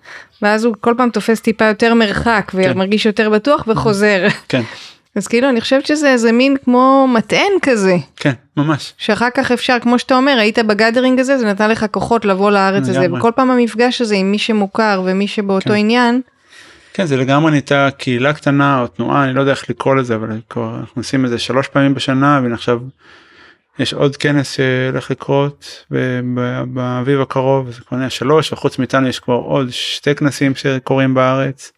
ואז הוא כל פעם תופס טיפה יותר מרחק כן. ומרגיש יותר בטוח וחוזר. כן. אז כאילו אני חושבת שזה איזה מין כמו מטען כזה. כן, ממש. שאחר כך אפשר, כמו שאתה אומר, היית בגאדרינג הזה, זה נתן לך כוחות לבוא לארץ הזה, וכל פעם המפגש הזה עם מי שמוכר ומי שבאותו כן. עניין. כן, זה לגמרי נהייתה קהילה קטנה או תנועה, אני לא יודע איך לקרוא לזה, אבל אנחנו עושים את זה שלוש פעמים בשנה, ועכשיו יש עוד כנס שהולך לקרות באביב הקרוב, זה כבר נהיה שלוש, וחוץ מאיתנו יש כבר עוד שתי כנסים שקורים בארץ.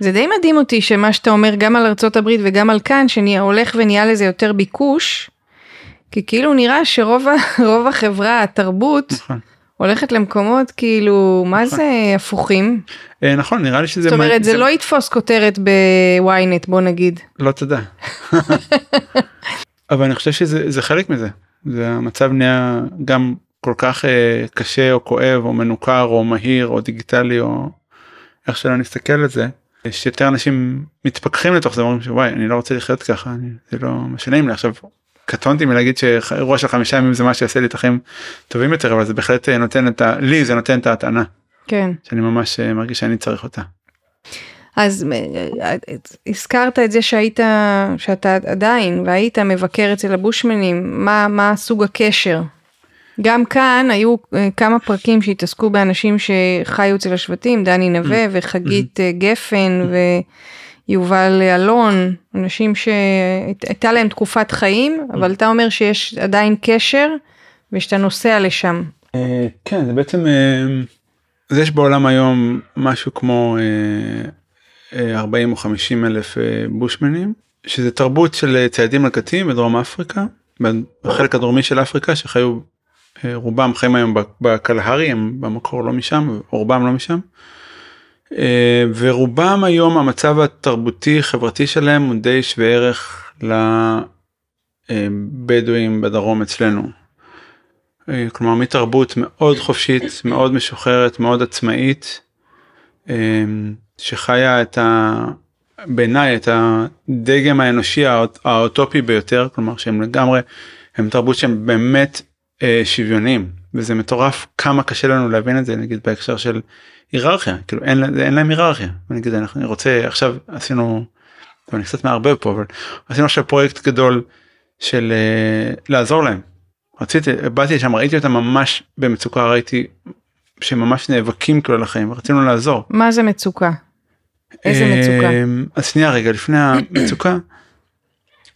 זה די מדהים אותי שמה שאתה אומר גם על ארצות הברית וגם על כאן, שהולך ונהיה לזה יותר ביקוש, כי כאילו נראה שרוב החברה, התרבות, נכון. הולכת למקומות כאילו, מה נכון. זה הפוכים? אה, נכון, נראה לי שזה... זאת אומרת, זה לא יתפוס כותרת בוויינט, בוא נגיד. לא תודה. אבל אני חושב שזה חלק מזה. זה המצב נהיה גם כל כך אה, קשה או כואב או מנוכר או מהיר או דיגיטלי או איך שלא נסתכל על זה. יש יותר אנשים מתפכחים לתוך זה אומרים שוואי אני לא רוצה לחיות ככה אני, זה לא משנה לי עכשיו קטונתי מלהגיד שאירוע של חמישה ימים זה מה שיעשה לי את החיים טובים יותר אבל זה בהחלט נותן את ה... לי זה נותן את ההטענה. כן. שאני ממש אה, מרגיש שאני צריך אותה. אז אה, אה, הזכרת את זה שהיית שאתה עדיין והיית מבקר אצל הבושמנים מה מה סוג הקשר גם כאן היו אה, כמה פרקים שהתעסקו באנשים שחיו אצל השבטים, דני נווה mm-hmm. וחגית אה, גפן ויובל אלון, אנשים שהייתה להם תקופת חיים, mm-hmm. אבל אתה אומר שיש עדיין קשר ושאתה נוסע לשם. אה, כן, זה בעצם, אז יש בעולם היום משהו כמו 40 או 50 אלף בושמנים, שזה תרבות של ציידים לקטים בדרום אפריקה, בחלק הדרומי של אפריקה שחיו רובם חיים היום בקלהרי הם במקור לא משם רובם לא משם. אה, ורובם היום המצב התרבותי חברתי שלהם הוא די שווה ערך לבדואים בדרום אצלנו. אה, כלומר מתרבות מאוד חופשית מאוד משוחררת מאוד עצמאית אה, שחיה את ה... בעיניי את הדגם האנושי האוטופי ביותר כלומר שהם לגמרי הם תרבות שהם באמת אה, שוויוניים וזה מטורף כמה קשה לנו להבין את זה נגיד בהקשר של היררכיה כאילו אין, אין להם היררכיה נגיד אני רוצה עכשיו עשינו אני קצת מערבב פה אבל עשינו עכשיו פרויקט גדול של אה, לעזור להם. רציתי באתי לשם ראיתי אותם ממש במצוקה ראיתי שממש נאבקים כאילו לחיים ורצינו לעזור. מה זה מצוקה? איזה מצוקה? אז שנייה רגע לפני המצוקה.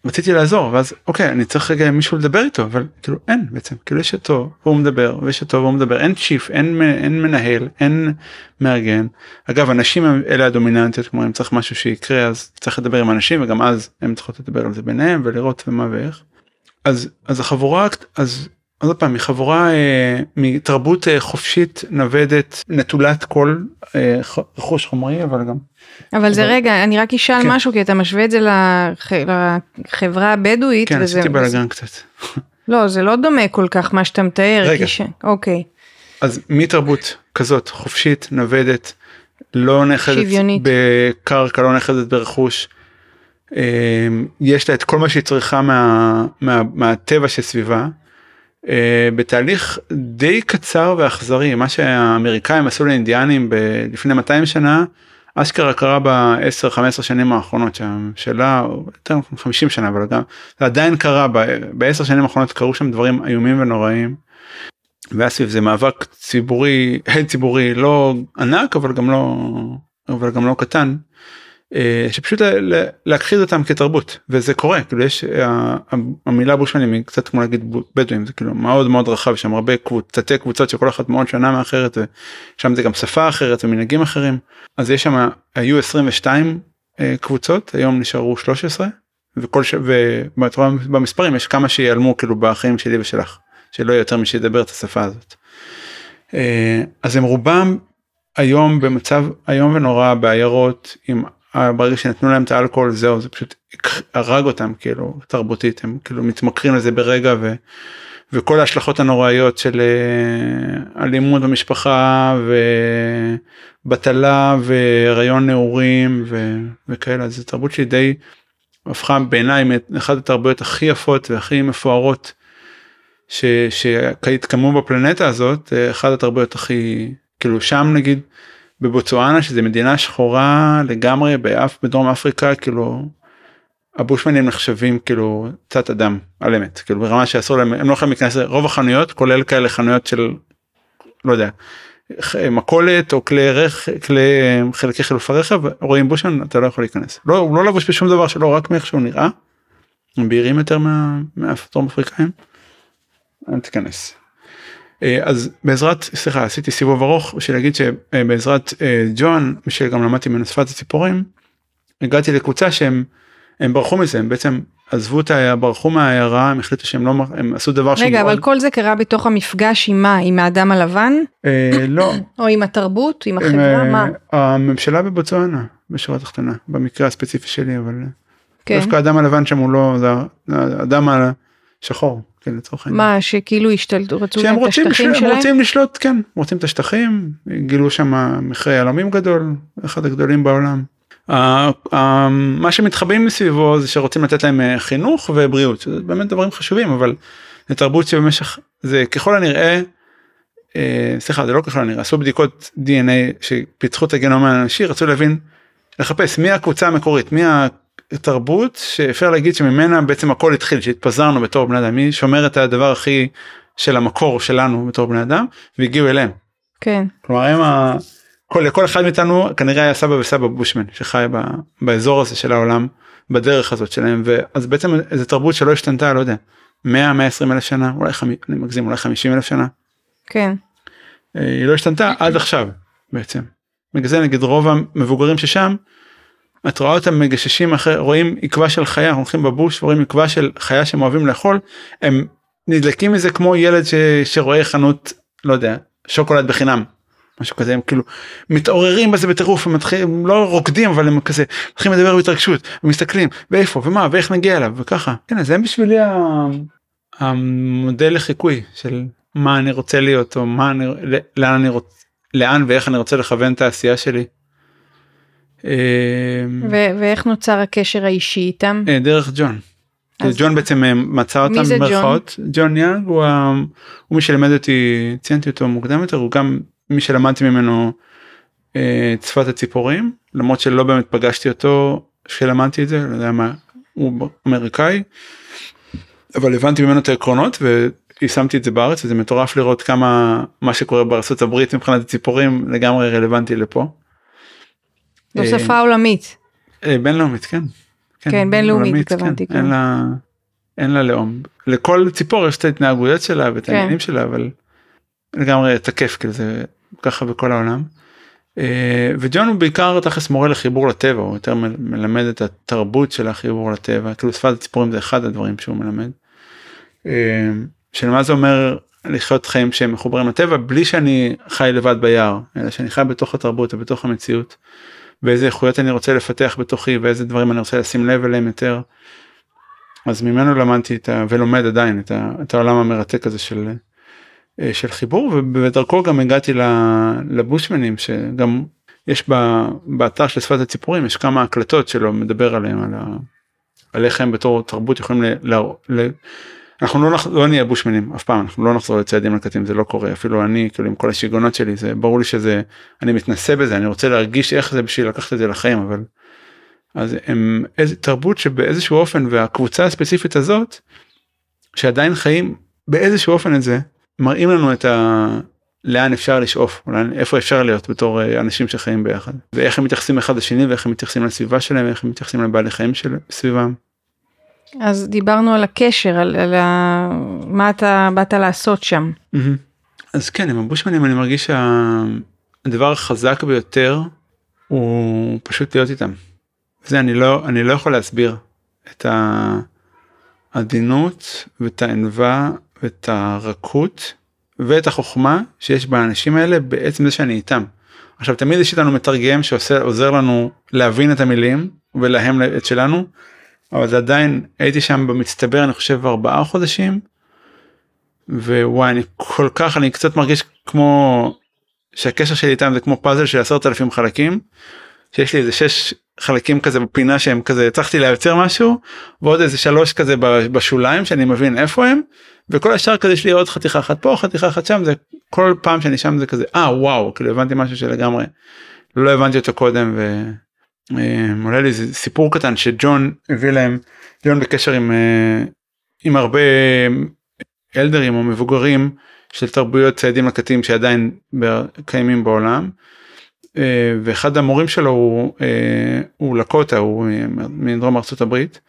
רציתי לעזור ואז אוקיי אני צריך רגע מישהו לדבר איתו אבל כאילו אין בעצם כאילו יש אותו והוא מדבר ויש אותו והוא מדבר אין צ'יפ אין, אין מנהל אין מארגן אגב אנשים הם אלה הדומיננטיות כמו אם צריך משהו שיקרה אז צריך לדבר עם אנשים וגם אז הם צריכות לדבר על זה ביניהם ולראות ומה ואיך. אז אז החבורה אז עוד פעם מחבורה אה, מתרבות אה, חופשית נוודת נטולת כל אה, רכוש חומרי אבל גם. אבל זה רגע אני רק אשאל כן. משהו כי אתה משווה את זה לח... לחברה הבדואית. כן וזה... עשיתי בלאגן קצת. לא זה לא דומה כל כך מה שאתה מתאר. רגע. ש... אוקיי. אז מתרבות כזאת חופשית נוודת לא נחזת בקרקע לא נחזת ברכוש. אה, יש לה את כל מה שהיא צריכה מה, מה, מהטבע שסביבה. Uh, בתהליך די קצר ואכזרי מה שהאמריקאים עשו לאינדיאנים לפני 200 שנה אשכרה קרה ב-10-15 שנים האחרונות שהממשלה יותר 50 שנה אבל גם זה עדיין קרה ב-10 שנים האחרונות קרו שם דברים איומים ונוראים. והיה סביב זה מאבק ציבורי ציבורי לא ענק אבל גם לא אבל גם לא קטן אה, שפשוט להכחיד אותם כתרבות וזה קורה כאילו יש המילה בושמנים היא קצת כמו להגיד בדואים זה כאילו מאוד מאוד רחב שם הרבה קבוצתי קבוצות שכל אחת מאוד שונה מאחרת ושם זה גם שפה אחרת ומנהגים אחרים אז יש שם היו 22 אה, קבוצות היום נשארו 13 וכל ש... ובמספרים יש כמה שיעלמו כאילו בחיים שלי ושלך שלא יהיה יותר מי שידבר את השפה הזאת. אה, אז הם רובם היום במצב איום ונורא בעיירות עם ברגע שנתנו להם את האלכוהול זהו זה פשוט הרג אותם כאילו תרבותית הם כאילו מתמכרים לזה ברגע ו, וכל ההשלכות הנוראיות של אה, אלימות במשפחה ובטלה והריון נעורים ו, וכאלה זה תרבות שהיא די הפכה בעיניי מאחת התרבויות הכי יפות והכי מפוארות שהתקיימו בפלנטה הזאת אה, אחת התרבויות הכי כאילו שם נגיד בבוצואנה שזה מדינה שחורה לגמרי באף בדרום אפריקה כאילו הבושמנים נחשבים כאילו תת אדם על אמת כאילו ברמה שאסור להם הם לא יכולים להיכנס רוב החנויות כולל כאלה חנויות של לא יודע מכולת או כלי רך כלי חלקי חילוף הרכב רואים בושמן אתה לא יכול להיכנס לא הוא לא לבוש בשום דבר שלא רק מאיך שהוא נראה. הם בהירים יותר מהדרום אפריקאים. אל תיכנס. אה, אז בעזרת סליחה עשיתי סיבוב ארוך בשביל להגיד שבעזרת אה, ג'ון שגם למדתי ממנו שפת הציפורים הגעתי לקבוצה שהם הם ברחו מזה הם בעצם עזבו את ה... ברחו מהעיירה הם החליטו שהם לא הם עשו דבר רגע אבל כל זה קרה בתוך המפגש עם מה? עם האדם הלבן? אה, לא. או עם התרבות? עם החברה? מה? הממשלה בבוצואנה בשורה התחתונה במקרה הספציפי שלי אבל כן. דווקא האדם הלבן שם הוא לא זה האדם השחור. כן, לצורך העניין. מה שכאילו השתלטו רצו להם את השטחים שלהם? הם רוצים לשלוט כן רוצים את השטחים גילו שם מכרה יהלומים גדול אחד הגדולים בעולם. מה שמתחבאים מסביבו זה שרוצים לתת להם אה, חינוך ובריאות זה באמת דברים חשובים אבל זה תרבות שבמשך זה ככל הנראה אה, סליחה זה לא ככל הנראה עשו בדיקות dna שפיתחו את הגנום האנושי רצו להבין לחפש מי הקבוצה המקורית מי תרבות שאפשר להגיד שממנה בעצם הכל התחיל שהתפזרנו בתור בני אדם מי שומר את הדבר הכי של המקור שלנו בתור בני אדם והגיעו אליהם. כן. כלומר הם ה... כל, לכל אחד מאיתנו כנראה היה סבא וסבא בושמן שחי ב, באזור הזה של העולם בדרך הזאת שלהם ואז בעצם איזה תרבות שלא השתנתה לא יודע 100 120 אלף שנה אולי חמי, אני מגזים אולי 50 אלף שנה. כן. אה, היא לא השתנתה עד עכשיו בעצם. בגלל זה נגיד רוב המבוגרים ששם את רואה אותם מגששים אחרי רואים עקבה של חיה הולכים בבוש ורואים עקבה של חיה שהם אוהבים לאכול הם נדלקים מזה כמו ילד ש, שרואה חנות לא יודע שוקולד בחינם. משהו כזה הם כאילו מתעוררים בזה בטירוף הם מתחילים לא רוקדים אבל הם כזה מתחילים לדבר בהתרגשות ומסתכלים ואיפה ומה ואיך נגיע אליו וככה כן זה בשבילי המודל לחיקוי של מה אני רוצה להיות או מה אני לאן אני רוצה לאן ואיך אני רוצה לכוון את העשייה שלי. אמ, ואיך נוצר הקשר האישי איתם? אה, דרך ג'ון. ג'ון בעצם אה, מצא אותם במרכאות. ג'ון יאנג הוא, הוא מי שלימד אותי ציינתי אותו מוקדם יותר הוא גם מי שלמדתי ממנו אה, את שפת הציפורים למרות שלא באמת פגשתי אותו כשלמדתי את זה לא יודע מה הוא אמריקאי. אבל הבנתי ממנו את העקרונות ויישמתי את זה בארץ וזה מטורף לראות כמה מה שקורה בארצות הברית מבחינת הציפורים לגמרי רלוונטי לפה. זו שפה עולמית. אה, בינלאומית כן. כן, בינלאומית עולמית, התכוונתי, כן, כן. אין לה, אין לה לאום. לכל ציפור יש את ההתנהגויות שלה ואת כן. העניינים שלה, אבל לגמרי תקף, כאילו זה ככה בכל העולם. אה, וג'ון הוא בעיקר תכלס מורה לחיבור לטבע, הוא יותר מלמד את התרבות של החיבור לטבע, כאילו שפת הציפורים זה אחד הדברים שהוא מלמד. אה, של מה זה אומר לחיות חיים שהם מחוברים לטבע בלי שאני חי לבד ביער, אלא שאני חי בתוך התרבות ובתוך המציאות. ואיזה איכויות אני רוצה לפתח בתוכי ואיזה דברים אני רוצה לשים לב אליהם יותר. אז ממנו למדתי את ה... ולומד עדיין את, ה... את העולם המרתק הזה של, אה, של חיבור ובדרכו גם הגעתי לבושמנים שגם יש ב... באתר של שפת הציפורים יש כמה הקלטות שלו מדבר עליהם על, ה... על איך הם בתור תרבות יכולים ל... ל... ל... אנחנו לא, נח... לא נהיה בושמנים אף פעם אנחנו לא נחזור לצעדים לקטים זה לא קורה אפילו אני כאילו עם כל השיגעונות שלי זה ברור לי שזה אני מתנסה בזה אני רוצה להרגיש איך זה בשביל לקחת את זה לחיים אבל. אז הם איזה תרבות שבאיזשהו אופן והקבוצה הספציפית הזאת שעדיין חיים באיזשהו אופן את זה מראים לנו את ה... לאן אפשר לשאוף אולי איפה אפשר להיות בתור אה, אנשים שחיים ביחד ואיך הם מתייחסים אחד לשני ואיך הם מתייחסים לסביבה שלהם ואיך הם מתייחסים לבעלי חיים של סביבם. אז דיברנו על הקשר, על, על ה... מה אתה באת לעשות שם. מהמם. אז כן עם הבושמנים אני מרגיש שהדבר החזק ביותר הוא פשוט להיות איתם. זה אני לא אני לא יכול להסביר את העדינות ואת הענווה ואת הרכות ואת החוכמה שיש באנשים האלה בעצם זה שאני איתם. עכשיו תמיד יש איתנו מתרגם שעוזר לנו להבין את המילים ולהם את שלנו אבל זה עדיין הייתי שם במצטבר אני חושב ארבעה חודשים ווואי אני כל כך אני קצת מרגיש כמו שהקשר שלי איתם זה כמו פאזל של עשרת אלפים חלקים שיש לי איזה שש חלקים כזה בפינה שהם כזה הצלחתי לייצר משהו ועוד איזה שלוש כזה בשוליים שאני מבין איפה הם וכל השאר כזה יש לי עוד חתיכה אחת פה חתיכה אחת שם זה כל פעם שאני שם זה כזה אה וואו כאילו הבנתי משהו שלגמרי לא הבנתי אותו קודם ועולה לי איזה סיפור קטן שג'ון הביא להם ג'ון בקשר עם אה, עם הרבה אלדרים או מבוגרים של תרבויות ציידים לקטים שעדיין קיימים בעולם. אה, ואחד המורים שלו הוא, אה, הוא לקוטה הוא אה, מדרום ארצות הברית.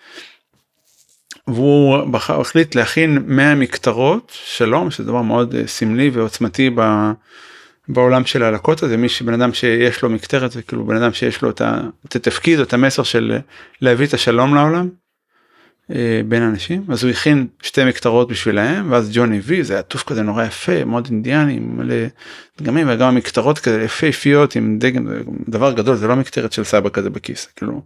והוא החליט להכין 100 מקטרות שלום שזה דבר מאוד אה, סמלי ועוצמתי ב, בעולם של הלקוטה זה מי שבן אדם שיש לו מקטרת זה כאילו בן אדם שיש לו את, התפקיד או את המסר של להביא את השלום לעולם. אה, בין אנשים אז הוא הכין שתי מקטרות בשבילהם ואז ג'ון הביא זה עטוף כזה נורא יפה מאוד אינדיאני מלא דגמים וגם המקטרות כזה יפהפיות עם דגם דבר גדול זה לא מקטרת של סבא כזה בכיס כאילו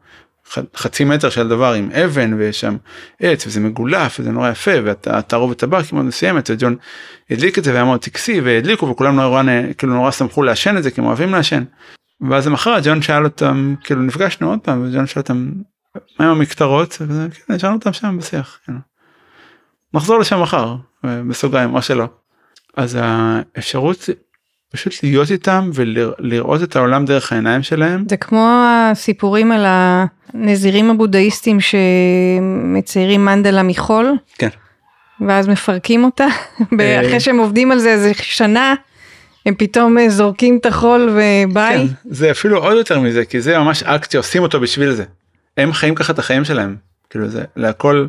חצי מטר של דבר עם אבן ויש שם עץ וזה מגולף וזה נורא יפה והתערובת טבק היא מאוד מסוימת וג'ון הדליק את זה והיה מאוד טקסי והדליקו וכולם נורא כאילו נורא שמחו לעשן את זה כי הם אוהבים לעשן. ואז למחרת ג'ון שאל אותם כאילו נפגשנו עוד פעם וג'ון שאל אותם מה עם המקטרות? וזה, כן, אותם שם בשיח. כן. נחזור לשם מחר בסוגריים או שלא. אז האפשרות פשוט להיות איתם ולראות את העולם דרך העיניים שלהם. זה כמו הסיפורים על הנזירים הבודהיסטים שמציירים מנדלה מחול, כן. ואז מפרקים אותה, אה. אחרי שהם עובדים על זה איזה שנה, הם פתאום אה, זורקים את החול וביי. כן, זה אפילו עוד יותר מזה כי זה ממש אקט שעושים אותו בשביל זה. הם חיים ככה את החיים שלהם. כאילו זה להכל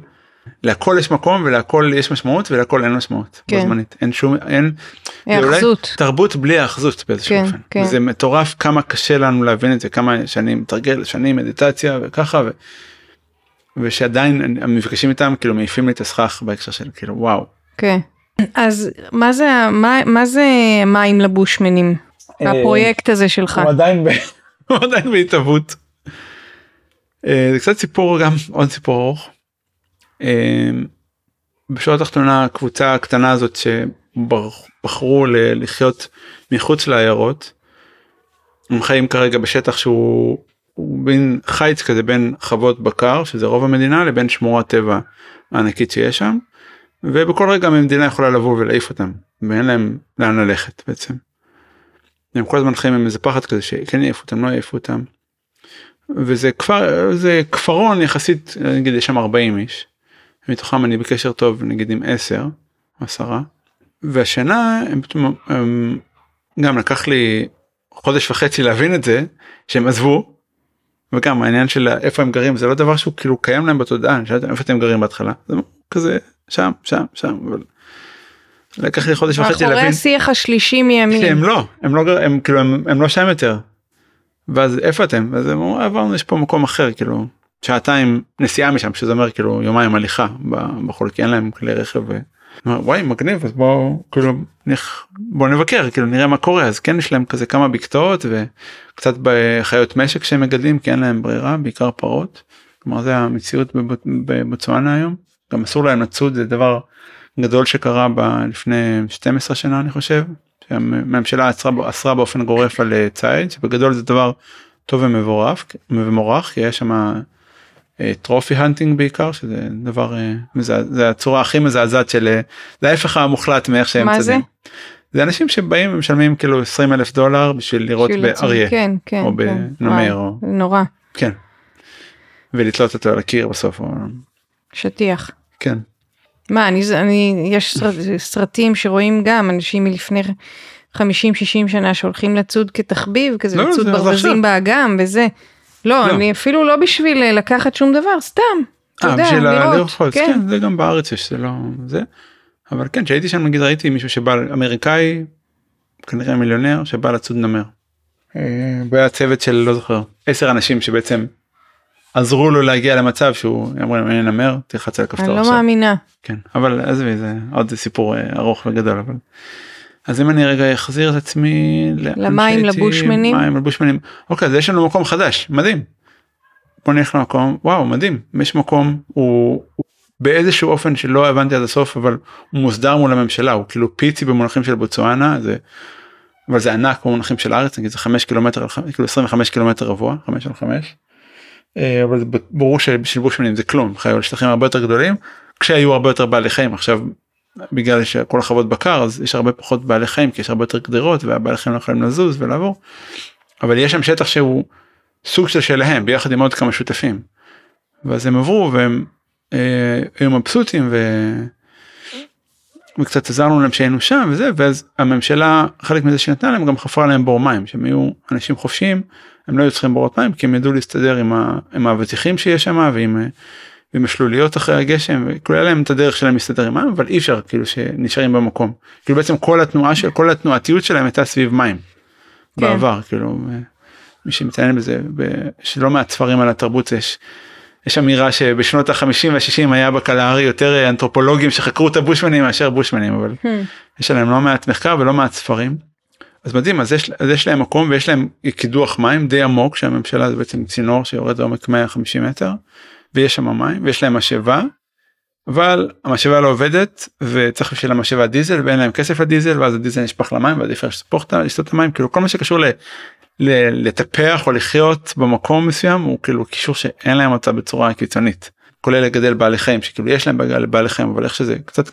להכל יש מקום ולהכל יש משמעות ולהכל אין משמעות. כן. בו זמנית. אין שום אין. היאחזות. תרבות בלי האחזות באיזשהו כן, אופן. כן. זה מטורף כמה קשה לנו להבין את זה כמה שנים מתרגל שנים מדיטציה וככה ו... ושעדיין המפגשים איתם כאילו מעיפים לי את הסכך בהקשר של כאילו וואו. כן. אז מה זה, מה, מה זה מים לבושמנים? אה, הפרויקט הזה שלך. הוא עדיין, ב... הוא עדיין בהתהוות. אה, זה קצת סיפור גם עוד סיפור ארוך. אה, בשורה התחתונה הקבוצה הקטנה הזאת שבחרו לחיות מחוץ לעיירות. הם חיים כרגע בשטח שהוא הוא בין חיץ כזה בין חוות בקר שזה רוב המדינה לבין שמורת טבע הענקית שיש שם. ובכל רגע המדינה יכולה לבוא ולהעיף אותם ואין להם לאן ללכת בעצם. הם כל הזמן חיים עם איזה פחד כזה שכן יעיפו אותם לא יעיפו אותם. וזה כפר זה כפרון יחסית נגיד יש שם 40 איש. מתוכם אני בקשר טוב נגיד עם 10 10 והשנה הם פתאום הם, גם לקח לי חודש וחצי להבין את זה שהם עזבו. וגם העניין של איפה הם גרים זה לא דבר שהוא כאילו קיים להם בתודעה, אני שאלתי איפה אתם גרים בהתחלה, זה כזה שם שם שם. אבל... לקח לי חודש וחצי להבין. מאחורי השיח השלישי מימין. הם לא, הם לא, הם כאילו הם, הם לא שם יותר. ואז איפה אתם? ואז הם אמרו עברנו יש פה מקום אחר כאילו שעתיים נסיעה משם שזה אומר כאילו יומיים הליכה בחול כי אין להם כלי רכב. וואי מגניב אז בוא כאילו נח, בוא נבקר כאילו נראה מה קורה אז כן יש להם כזה כמה בקתות וקצת בחיות משק שהם מגדלים כי אין להם ברירה בעיקר פרות. כלומר זה המציאות בבוצואנה היום גם אסור להם לצוד זה דבר גדול שקרה ב, לפני 12 שנה אני חושב. שהממשלה אסרה באופן גורף על אה, ציד שבגדול זה דבר טוב ומבורך ומבורך כי יש שם טרופי הנטינג בעיקר שזה דבר אה, זה הצורה הכי מזעזעת של אה, זה ההפך המוחלט מאיך שהם מה זה? זה אנשים שבאים ומשלמים כאילו 20 אלף דולר בשביל לראות באריה כן, כן, או כן. בנמר או נורא כן. ולתלות אותו על הקיר בסוף. או... שטיח. כן. מה אני אני יש סרט, סרטים שרואים גם אנשים מלפני 50-60 שנה שהולכים לצוד כתחביב כזה לא, לצוד זה- זה ברווזים. באגם וזה. לא, לא. אני אפילו לא בשביל אה, לקחת שום דבר סתם. אתה אה, יודע, בשביל ה- לראות. כן. כן, זה גם בארץ יש זה לא זה. אבל כן כשהייתי שם נגיד ראיתי מישהו שבא אמריקאי כנראה מיליונר שבא לצוד נמר. אה, והיה צוות של לא זוכר עשר אנשים שבעצם עזרו לו להגיע למצב שהוא אמרו להם "הנה נמר תלחץ על אני הכפתור לא עכשיו. מאמינה. כן אבל עזבי זה עוד סיפור אה, ארוך וגדול אבל. אז אם אני רגע אחזיר את עצמי למים, לבושמנים? מים לבושמנים אוקיי אז יש לנו מקום חדש מדהים. בוא נלך למקום וואו מדהים יש מקום הוא, הוא באיזשהו אופן שלא הבנתי עד הסוף אבל הוא מוסדר מול הממשלה הוא כאילו פיצי במונחים של בוצואנה זה. אבל זה ענק במונחים של הארץ נגיד זה 5 קילומטר כאילו 25 קילומטר רבוע 5 על 5. אה, אבל ברור שבשביל בושמנים זה כלום חיו על שטחים הרבה יותר גדולים כשהיו הרבה יותר בעלי חיים עכשיו בגלל שכל החוות בקר אז יש הרבה פחות בעלי חיים כי יש הרבה יותר גדרות והבעלי חיים לא יכולים לזוז ולעבור. אבל יש שם שטח שהוא סוג של שלהם ביחד עם עוד כמה שותפים. ואז הם עברו והם אה, היו מבסוטים ו... וקצת עזרנו להם שהיינו שם וזה ואז הממשלה חלק מזה שנתנה להם גם חפרה להם בור מים שהם היו אנשים חופשיים הם לא היו צריכים בורות מים כי הם ידעו להסתדר עם, ה... עם האבטיחים שיש שם ועם, אה, ועם השלוליות אחרי הגשם היה להם את הדרך שלהם להסתדר עם מים אבל אי אפשר כאילו שנשארים במקום כאילו בעצם כל התנועה של כל התנועתיות שלהם הייתה סביב מים. כן. בעבר כאילו אה, מי שמציין בזה שלא מעט ספרים על התרבות יש. יש אמירה שבשנות החמישים והשישים היה בקלארי יותר אה, אנתרופולוגים שחקרו את הבושמנים מאשר בושמנים אבל Hmm. יש עליהם לא מעט מחקר ולא מעט ספרים. אז מדהים אז יש, אז יש להם מקום ויש להם קידוח מים די עמוק שהממשלה זה בעצם צינור שיורד לעומק 150 מטר ויש שם מים ויש להם משאבה. אבל המשאבה לא עובדת וצריך בשביל המשאבה דיזל ואין להם כסף לדיזל ואז הדיזל נשפך למים לשפוך את ה- לשתות את המים כאילו כל מה שקשור ל, ל, לטפח או לחיות במקום מסוים הוא כאילו קישור שאין להם אותה בצורה קיצונית. כולל לגדל בעלי חיים שכאילו יש להם בעלי חיים אבל איך שזה קצת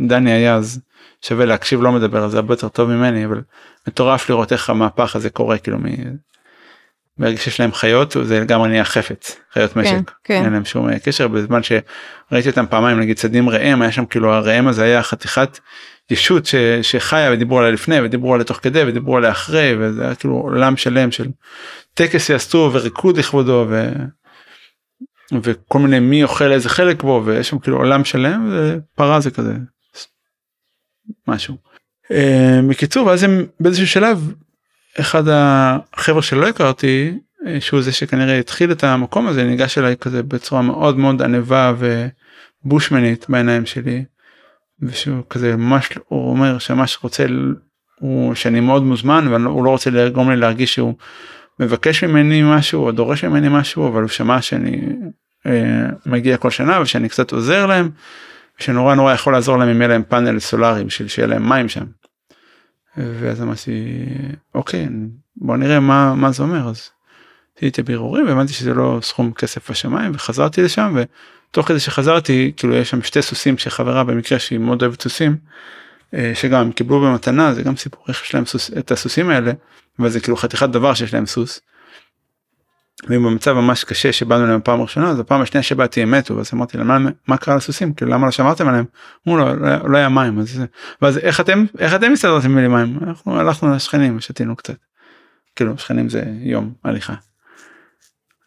דני היה אז שווה להקשיב לא מדבר על זה הרבה יותר טוב ממני אבל מטורף לראות איך המהפך הזה קורה כאילו. ברגע שיש להם חיות זה לגמרי נהיה חפץ חיות משק כן. אין להם שום אה, קשר בזמן שראיתי אותם פעמיים נגיד צדים ראם היה שם כאילו הראם הזה היה חתיכת ישות ש, שחיה ודיברו עליה לפני ודיברו עליה תוך כדי ודיברו עליה אחרי וזה היה כאילו עולם שלם של טקס יעשו וריקוד לכבודו ו... וכל מיני מי אוכל איזה חלק בו ויש שם כאילו עולם שלם ופרה זה כזה משהו. אה, בקיצור ואז הם באיזשהו שלב אחד החבר'ה שלא הכרתי אה, שהוא זה שכנראה התחיל את המקום הזה ניגש אליי כזה בצורה מאוד מאוד ענבה ובושמנית בעיניים שלי. ושהוא כזה ממש הוא אומר שממש רוצה הוא שאני מאוד מוזמן והוא לא רוצה לגרום לי להרגיש שהוא מבקש ממני משהו או דורש ממני משהו אבל הוא שמע שאני אה, מגיע כל שנה ושאני קצת עוזר להם. שנורא נורא יכול לעזור להם אם יהיה להם פאנל סולארי בשביל שיהיה להם מים שם. ואז אמרתי אוקיי בוא נראה מה מה זה אומר אז. עשיתי את הבירורים והבנתי שזה לא סכום כסף בשמיים וחזרתי לשם ותוך כדי שחזרתי כאילו יש שם שתי סוסים שחברה במקרה שהיא מאוד אוהבת סוסים. אה, שגם קיבלו במתנה זה גם סיפור איך יש להם סוס את הסוסים האלה אבל זה כאילו חתיכת דבר שיש להם סוס. והם במצב ממש קשה שבאנו אליהם פעם ראשונה אז הפעם השנייה שבאתי הם מתו אז אמרתי להם "מה- קרה לסוסים כאילו למה לא שמרתם עליהם אמרו לו לא, לא היה מים אז ואז איך אתם איך אתם הסתדרתם בלי מים אנחנו הלכנו לשכנים ושתינו קצת. כאילו שכנים זה יום הליכה.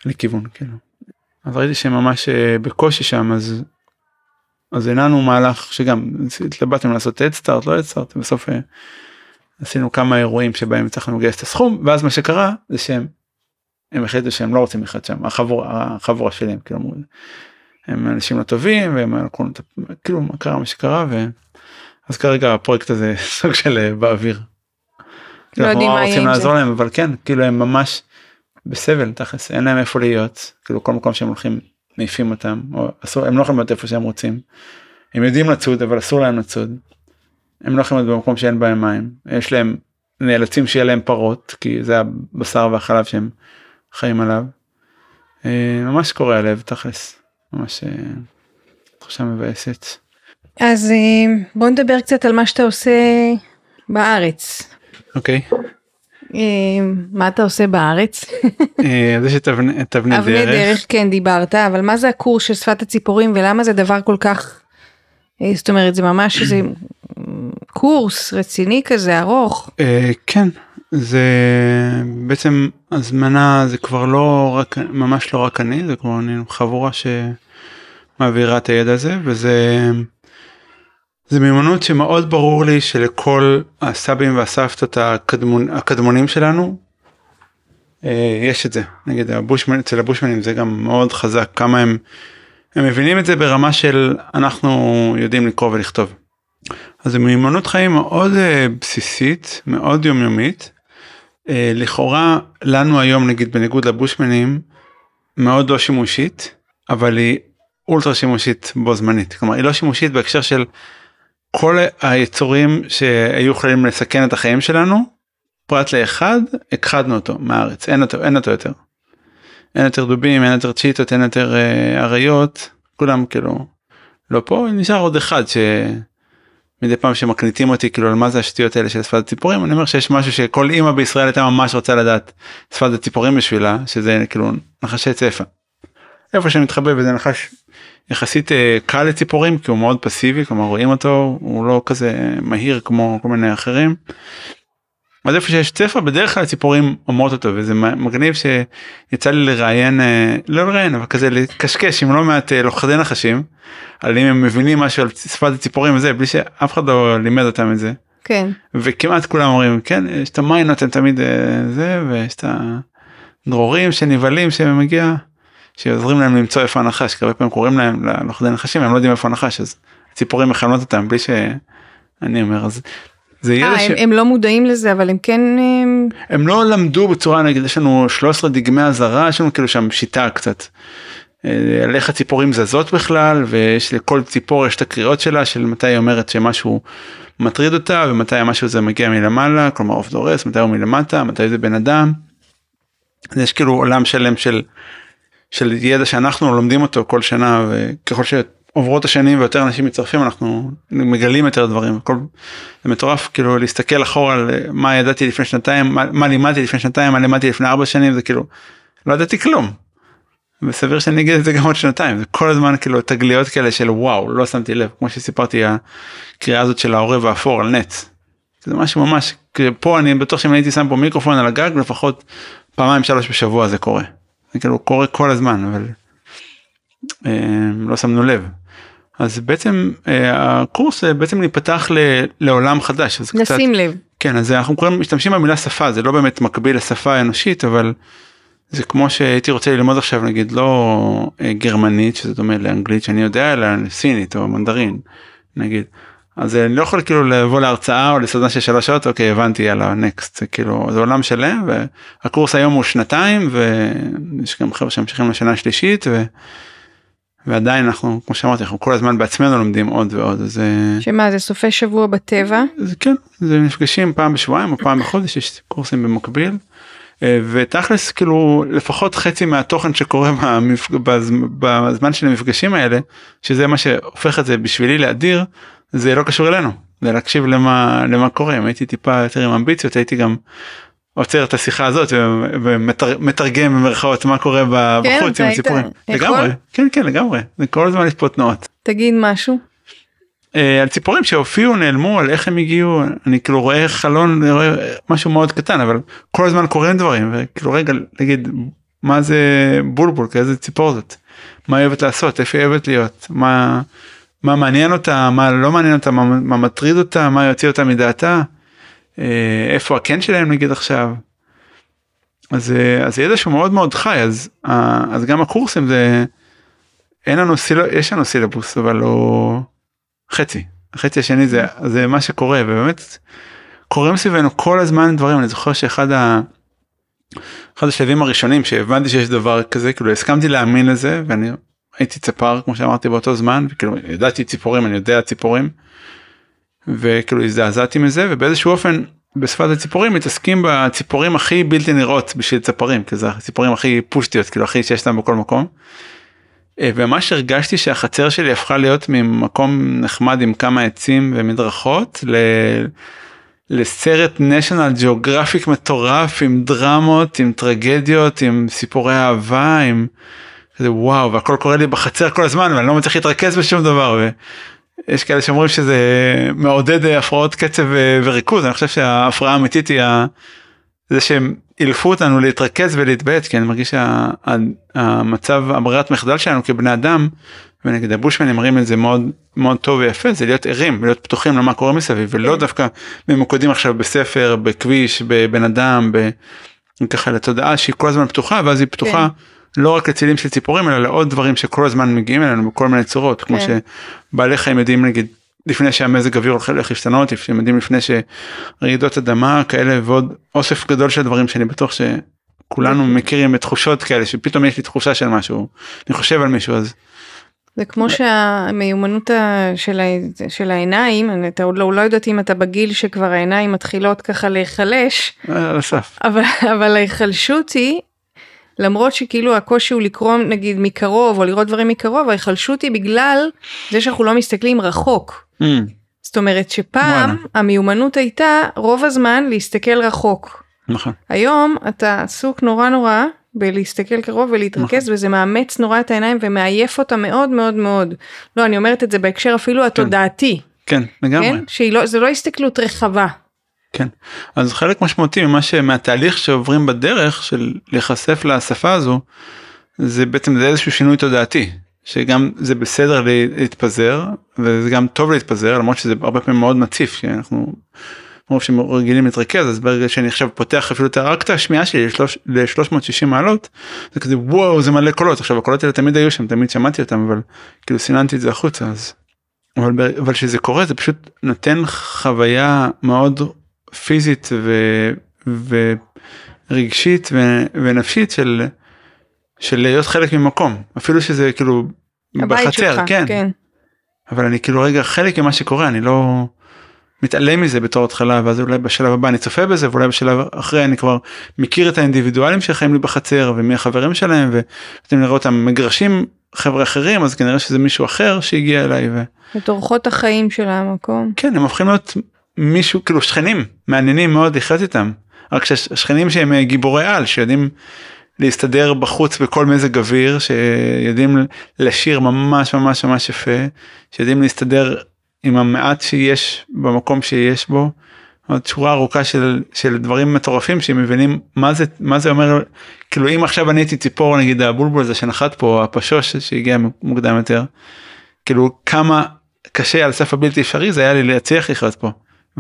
לכיוון כאילו. אז ראיתי שהם ממש אה, בקושי שם אז אז הנענו מהלך שגם התלבטנו לעשות הדסטארט לא הדסטארט בסוף אה, עשינו כמה אירועים שבהם הצלחנו לגייס את הסכום ואז מה שקרה זה שהם הם החליטו שהם לא רוצים לחיות שם החבורה החבורה שלהם כאילו הם אנשים לא טובים והם לקחו את ה- כאילו מה קרה מה שקרה ואז כרגע הפרויקט הזה סוג של אה, באוויר. לא יודעים מה יהיה רוצים. לעזור להם אבל כן כאילו הם ממש בסבל תכלס אין להם איפה להיות כאילו כל מקום שהם הולכים מעיפים אותם או אסור הם לא יכולים להיות איפה שהם רוצים. הם יודעים לצוד אבל אסור להם לצוד. הם לא יכולים להיות במקום שאין בהם מים יש להם נאלצים שיהיה להם פרות כי זה הבשר והחלב שהם חיים עליו. אה, ממש קורע הלב תכלס ממש אה, תחושה מבאסת. אז אה, בוא נדבר קצת על מה שאתה עושה בארץ. אוקיי אה, מה אתה עושה בארץ? אז יש את אבני את אבני דרך. דרך כן דיברת אבל מה זה הקורס של שפת הציפורים ולמה זה דבר כל כך זאת אומרת זה ממש איזה קורס רציני כזה ארוך כן זה בעצם הזמנה זה כבר לא רק ממש לא רק אני זה כבר אני חבורה שמעבירה את הידע הזה וזה זה מיומנות שמאוד ברור לי שלכל הסבים והסבתות הקדמון, הקדמונים שלנו אה, יש את זה נגיד הבושמן אצל הבושמנים זה גם מאוד חזק כמה הם הם מבינים את זה ברמה של אנחנו יודעים לקרוא ולכתוב. אז זו מיומנות חיים מאוד אה, בסיסית, מאוד יומיומית. אה, לכאורה לנו היום נגיד בניגוד לבושמנים מאוד לא שימושית, אבל היא אולטרה שימושית בו זמנית. כלומר היא לא שימושית בהקשר של כל היצורים שהיו יכולים לסכן את החיים שלנו, פרט לאחד, הכחדנו אותו מהארץ, אין אותו, אין אותו יותר. אין יותר דובים, אין יותר צ'יטות, אין יותר אה, אריות, כולם כאילו לא פה, נשאר עוד אחד ש... מדי פעם שמקליטים אותי כאילו על מה זה השטויות האלה של שפת הציפורים אני אומר שיש משהו שכל אימא בישראל הייתה ממש רוצה לדעת שפת הציפורים בשבילה שזה כאילו נחשי צפה. איפה שמתחבא וזה נחש יחסית אה, קל לציפורים כי הוא מאוד פסיבי כלומר רואים אותו הוא לא כזה מהיר כמו כל מיני אחרים. אז איפה שיש צפה בדרך כלל הציפורים אומרות אותו וזה מגניב שיצא לי לראיין אה, לא לראיין אבל כזה לקשקש עם לא מעט אה, לוכדי נחשים. על אם הם מבינים משהו על שפת הציפורים וזה בלי שאף אחד לא לימד אותם את זה כן וכמעט כולם אומרים כן יש את המיינות הם תמיד אה, זה ויש את הדרורים שנבהלים שמגיע שעוזרים להם למצוא איפה הנחש כי הרבה פעמים קוראים להם ללוכדי נחשים הם לא יודעים איפה הנחש אז הציפורים מכנות אותם בלי שאני אומר אז זה ידע אה, ש... הם, הם לא מודעים לזה אבל הם כן הם... הם לא למדו בצורה נגיד יש לנו 13 דגמי אזהרה יש לנו כאילו שם שיטה קצת. אה, על איך הציפורים זזות בכלל ויש לכל ציפור יש את הקריאות שלה של מתי היא אומרת שמשהו מטריד אותה ומתי המשהו הזה מגיע מלמעלה כלומר עוף דורס מתי הוא מלמטה מתי זה בן אדם. יש כאילו עולם שלם של של ידע שאנחנו לומדים אותו כל שנה וככל שעוברות השנים ויותר אנשים מצטרפים אנחנו מגלים יותר דברים הכל זה מטורף כאילו להסתכל אחורה על מה ידעתי לפני שנתיים מה, מה לימדתי לפני שנתיים מה לימדתי לפני ארבע שנים זה כאילו לא ידעתי כלום. וסביר שאני אגיד את זה גם עוד שנתיים זה כל הזמן כאילו תגליות כאלה של וואו לא שמתי לב כמו שסיפרתי הקריאה הזאת של העורב האפור על נץ. זה משהו ממש פה אני בטוח שאם הייתי שם פה מיקרופון על הגג לפחות פעמיים שלוש בשבוע זה קורה. זה כאילו קורה כל הזמן אבל אה, לא שמנו לב. אז בעצם אה, הקורס אה, בעצם להיפתח ל, לעולם חדש. אז קצת, לשים לב. כן אז אנחנו קוראים משתמשים במילה שפה זה לא באמת מקביל לשפה האנושית אבל זה כמו שהייתי רוצה ללמוד עכשיו נגיד לא אה, גרמנית שזה דומה לאנגלית שאני יודע אלא סינית או מנדרין נגיד. אז אני לא יכול כאילו לבוא להרצאה או לסדנה של שלוש שעות אוקיי הבנתי יאללה נקסט זה כאילו זה עולם שלם והקורס היום הוא שנתיים ויש גם חבר'ה שממשיכים לשנה השלישית ו... ועדיין אנחנו כמו שאמרתי אנחנו כל הזמן בעצמנו לומדים עוד ועוד אז אה, שמה זה סופי שבוע בטבע? זה כן זה נפגשים פעם בשבועיים או פעם בחודש יש קורסים במקביל. אה, ותכלס כאילו לפחות חצי מהתוכן שקורה במפג... בז... בזמן של המפגשים האלה שזה מה שהופך את זה בשבילי לאדיר זה לא קשור אלינו זה להקשיב למה למה קורה אם הייתי טיפה יותר עם אמביציות הייתי גם עוצר את השיחה הזאת ומתרגם במרכאות מה קורה כן, בחוץ אתה עם הסיפורים. לגמרי. כן כן לגמרי. זה כל הזמן יש פה תנועות. תגיד משהו. אה, על ציפורים שהופיעו נעלמו על איך הם הגיעו אני כאילו רואה חלון רואה משהו מאוד קטן אבל כל הזמן קורים דברים וכאילו רגע נגיד מה זה בולבול, כאיזה ציפור זאת, מה היא אוהבת לעשות, איפה היא אוהבת להיות, מה, מה מעניין אותה, מה לא מעניין אותה, מה, מה מטריד אותה, מה יוציא אותה מדעתה, איפה הקן שלהם נגיד עכשיו. אז, אה, אז ידע שהוא מאוד מאוד חי, אז, אז גם הקורסים זה, אין לנו סילבוס, יש לנו סילבוס, אבל לא חצי. החצי השני זה, זה מה שקורה, ובאמת קורים סביבנו כל הזמן דברים, אני זוכר שאחד ה... אחד השלבים הראשונים שהבנתי שיש דבר כזה, כאילו הסכמתי להאמין לזה, ואני הייתי צפר כמו שאמרתי באותו זמן, וכאילו ידעתי ציפורים, אני יודע ציפורים, וכאילו הזדעזעתי מזה, ובאיזשהו אופן בשפת הציפורים מתעסקים בציפורים הכי בלתי נראות בשביל צפרים, כי זה הציפורים הכי פושטיות, כאילו הכי שיש להם בכל מקום. אה, וממש הרגשתי שהחצר שלי הפכה להיות ממקום נחמד עם כמה עצים ומדרכות ל... לסרט national geographic מטורף עם דרמות עם טרגדיות עם סיפורי אהבה עם כזה וואו והכל קורה לי בחצר כל הזמן ואני לא מצליח להתרכז בשום דבר ויש כאלה שאומרים שזה מעודד הפרעות קצב וריכוז אני חושב שההפרעה האמיתית היא זה שהם אילפו אותנו להתרכז ולהתבייץ כי אני מרגיש שהמצב הברירת מחדל שלנו כבני אדם ונגיד הבושמנים מראים את זה מאוד מאוד טוב ויפה זה להיות ערים להיות פתוחים למה קורה מסביב ולא כן. דווקא ממוקדים עכשיו בספר בכביש בבן אדם ככה לתודעה שהיא כל הזמן פתוחה ואז היא פתוחה. כן. לא רק לצילים של ציפורים אלא לעוד דברים שכל הזמן מגיעים אלינו בכל מיני צורות כמו כן. שבעלי חיים יודעים נגיד לפני שהמזג אוויר הולך להשתנות, הם יודעים לפני שרעידות אדמה כאלה ועוד אוסף גדול של דברים שאני בטוח שכולנו אוקיי. מכירים את תחושות כאלה שפתאום יש לי תחושה של משהו, אני חושב על מישהו אז. זה כמו שהמיומנות של, של העיניים, אתה עוד לא, לא יודעת אם אתה בגיל שכבר העיניים מתחילות ככה להיחלש, אבל, אבל ההיחלשות היא, למרות שכאילו הקושי הוא לקרוא נגיד מקרוב או לראות דברים מקרוב, ההיחלשות היא בגלל זה שאנחנו לא מסתכלים רחוק. Mm. זאת אומרת שפעם וואלה. המיומנות הייתה רוב הזמן להסתכל רחוק. נכון. היום אתה עסוק נורא נורא בלהסתכל קרוב ולהתרכז נכון. וזה מאמץ נורא את העיניים ומעייף אותה מאוד מאוד מאוד. לא אני אומרת את זה בהקשר אפילו כן. התודעתי. כן, לגמרי. כן? שהיא לא, לא הסתכלות רחבה. כן, אז חלק משמעותי ממה שמהתהליך שעוברים בדרך של להיחשף לשפה הזו, זה בעצם זה איזשהו שינוי תודעתי. שגם זה בסדר להתפזר וזה גם טוב להתפזר למרות שזה הרבה פעמים מאוד מציף כי אנחנו מרוב שרגילים להתרכז אז ברגע שאני עכשיו פותח אפילו רק את השמיעה שלי ל-360 מעלות זה כזה וואו זה מלא קולות עכשיו הקולות האלה תמיד היו שם תמיד שמעתי אותם אבל כאילו סיננתי את זה החוצה אז. אבל אבל שזה קורה זה פשוט נותן חוויה מאוד פיזית ו, ורגשית ו, ונפשית של של להיות חלק ממקום אפילו שזה כאילו בחצר שלך, כן. כן אבל אני כאילו רגע חלק ממה שקורה אני לא מתעלם מזה בתור התחלה ואז אולי בשלב הבא אני צופה בזה ואולי בשלב אחרי אני כבר מכיר את האינדיבידואלים שחיים לי בחצר ומי החברים שלהם ואתם נראה אותם מגרשים חבר'ה אחרים אז כנראה שזה מישהו אחר שהגיע אליי. ו... את אורחות החיים של המקום. כן הם הופכים להיות מישהו כאילו שכנים מעניינים מאוד לחיות איתם. רק ששכנים שהם גיבורי על שיודעים להסתדר בחוץ בכל מזג אוויר שיודעים לשיר ממש ממש ממש יפה שיודעים להסתדר עם המעט שיש במקום שיש בו. עוד שורה ארוכה של של דברים מטורפים שמבינים מה זה מה זה אומר. כאילו אם עכשיו אני הייתי ציפור נגיד הבולבול הזה שנחת פה הפשוש שהגיע מוקדם יותר כאילו כמה קשה על סף הבלתי אפשרי זה היה לי להצליח לחיות פה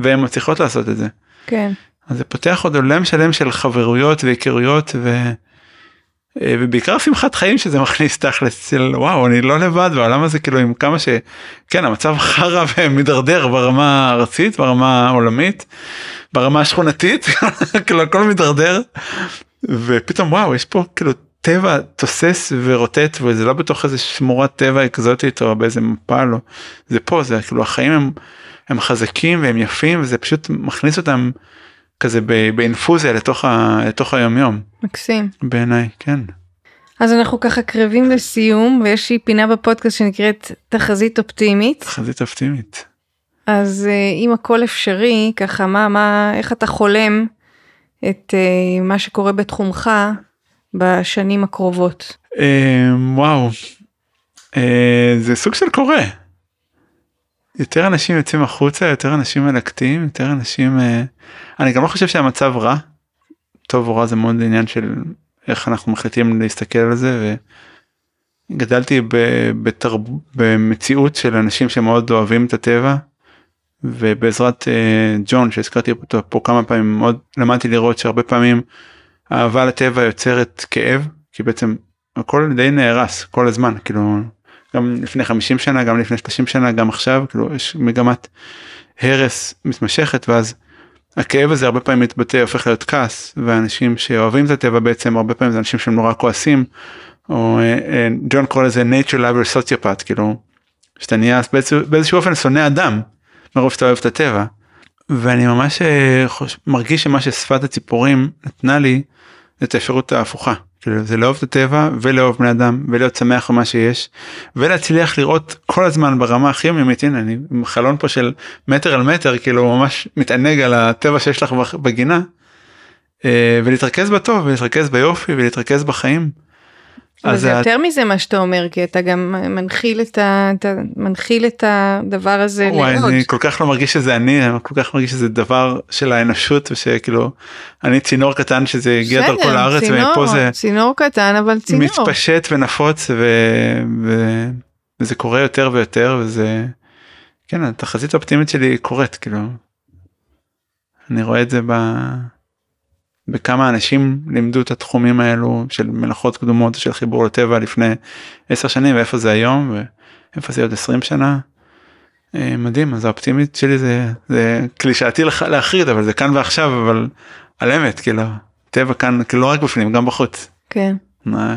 והן מצליחות לעשות את זה. כן. אז זה פותח עוד עולם שלם של חברויות והיכרויות ו... אה, ובעיקר שמחת חיים שזה מכניס תכלס של וואו אני לא לבד בעולם הזה כאילו עם כמה שכן המצב חרא ומידרדר ברמה הארצית ברמה העולמית ברמה השכונתית כאילו הכל מידרדר ופתאום וואו יש פה כאילו טבע תוסס ורוטט וזה לא בתוך איזה שמורת טבע אקזוטית או באיזה מפה לא זה פה זה כאילו החיים הם, הם חזקים והם יפים וזה פשוט מכניס אותם כזה באינפוזיה לתוך, ה, לתוך היומיום. מקסים. בעיניי, כן. אז אנחנו ככה קרבים לסיום ויש לי פינה בפודקאסט שנקראת תחזית אופטימית. תחזית אופטימית. אז אה, אם הכל אפשרי ככה מה מה איך אתה חולם את uh, מה שקורה בתחומך בשנים הקרובות. Uh, וואו uh, זה סוג של קורה. יותר אנשים יוצאים החוצה יותר אנשים מלקטים יותר אנשים uh, אני גם לא חושב שהמצב רע. טוב או רע זה מאוד עניין של איך אנחנו מחליטים להסתכל על זה. וגדלתי בתרב... במציאות של אנשים שמאוד אוהבים את הטבע. ובעזרת uh, ג'ון שהזכרתי אותו פה כמה פעמים מאוד למדתי לראות שהרבה פעמים אהבה לטבע יוצרת כאב כי בעצם הכל די נהרס כל הזמן כאילו גם לפני 50 שנה גם לפני 30 שנה גם עכשיו כאילו יש מגמת הרס מתמשכת ואז הכאב הזה הרבה פעמים מתבטא הופך להיות כעס ואנשים שאוהבים את הטבע בעצם הרבה פעמים זה אנשים שהם נורא כועסים או אה, אה, ג'ון קורא לזה nature lover sociopath כאילו שאתה נהיה באיזשהו, אופן שונא אדם מרוב שאתה אוהב את הטבע. ואני ממש אה, חוש... מרגיש שמה ששפת הציפורים נתנה לי את האפשרות ההפוכה. כאילו זה לאהוב את הטבע ולאהוב בני אדם ולהיות שמח במה שיש ולהצליח לראות כל הזמן ברמה הכי יומיומית הנה אני עם חלון פה של מטר על מטר כאילו ממש מתענג על הטבע שיש לך בגינה אה, ולהתרכז בטוב ולהתרכז ביופי ולהתרכז בחיים. אבל זה יותר מזה מה שאתה אומר כי אתה גם מנחיל את, ה, אתה מנחיל את הדבר הזה וואי, לעוד. אני כל כך לא מרגיש שזה אני, אני כל כך מרגיש שזה דבר של האנושות ושכאילו אני צינור קטן שזה הגיע דרכו לארץ צינור, ופה זה צינור קטן אבל צינור מתפשט ונפוץ ו, ו, וזה קורה יותר ויותר וזה כן התחזית האופטימית שלי קורית כאילו אני רואה את זה ב... בכמה אנשים לימדו את התחומים האלו של מלאכות קדומות של חיבור לטבע לפני 10 שנים ואיפה זה היום ואיפה זה עוד 20 שנה. אה, מדהים אז האופטימית שלי זה זה קלישאתי להחריד אבל זה כאן ועכשיו אבל על אמת כאילו טבע כאן כאילו לא רק בפנים גם בחוץ. כן.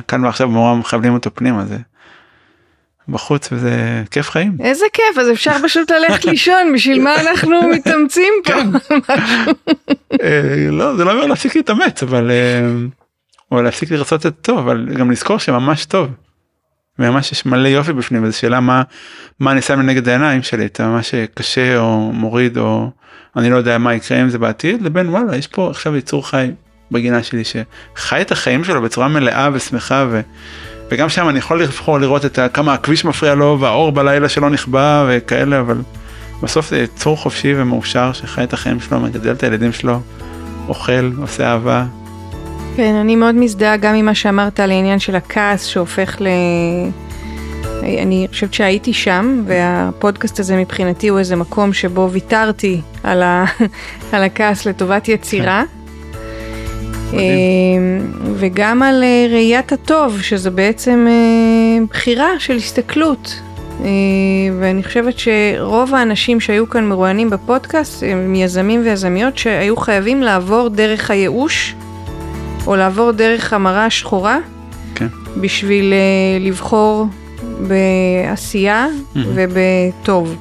כאן ועכשיו מורה מכוונים אותו פנימה זה בחוץ וזה כיף חיים. איזה כיף אז אפשר פשוט ללכת לישון בשביל מה אנחנו מתאמצים פה. כן. אה, לא זה לא אומר להפסיק להתאמץ אבל אה, או להפסיק לרצות את טוב אבל גם לזכור שממש טוב. ממש יש מלא יופי בפנים וזו שאלה מה מה אני שם לנגד העיניים שלי אתה ממש קשה או מוריד או אני לא יודע מה יקרה עם זה בעתיד לבין וואלה יש פה עכשיו יצור חי בגינה שלי שחי את החיים שלו בצורה מלאה ושמחה. ו... וגם שם אני יכול לבחור לראות את כמה הכביש מפריע לו והאור בלילה שלא נכבה וכאלה, אבל בסוף זה יצור חופשי ומאושר שחי את החיים שלו, מגדל את הילדים שלו, אוכל, עושה אהבה. כן, אני מאוד מזדהה גם עם מה שאמרת על העניין של הכעס שהופך ל... אני חושבת שהייתי שם, והפודקאסט הזה מבחינתי הוא איזה מקום שבו ויתרתי על, ה... על הכעס לטובת יצירה. כן. אמ, וגם על אה, ראיית הטוב, שזה בעצם אה, בחירה של הסתכלות. אה, ואני חושבת שרוב האנשים שהיו כאן מרואיינים בפודקאסט הם יזמים ויזמיות שהיו חייבים לעבור דרך הייאוש, או לעבור דרך המראה השחורה, כן. בשביל לבחור בעשייה mm-hmm. ובטוב.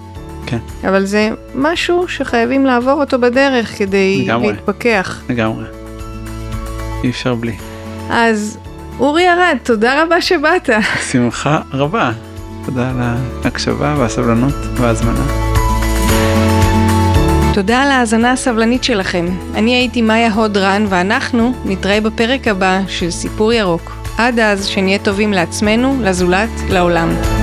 כן. אבל זה משהו שחייבים לעבור אותו בדרך כדי לגמרי. להתפכח. לגמרי. אי אפשר בלי. אז אורי ארד, תודה רבה שבאת. שמחה רבה. תודה על ההקשבה והסבלנות וההזמנה. תודה על ההאזנה הסבלנית שלכם. אני הייתי מאיה הודרן ואנחנו נתראה בפרק הבא של סיפור ירוק. עד אז שנהיה טובים לעצמנו, לזולת, לעולם.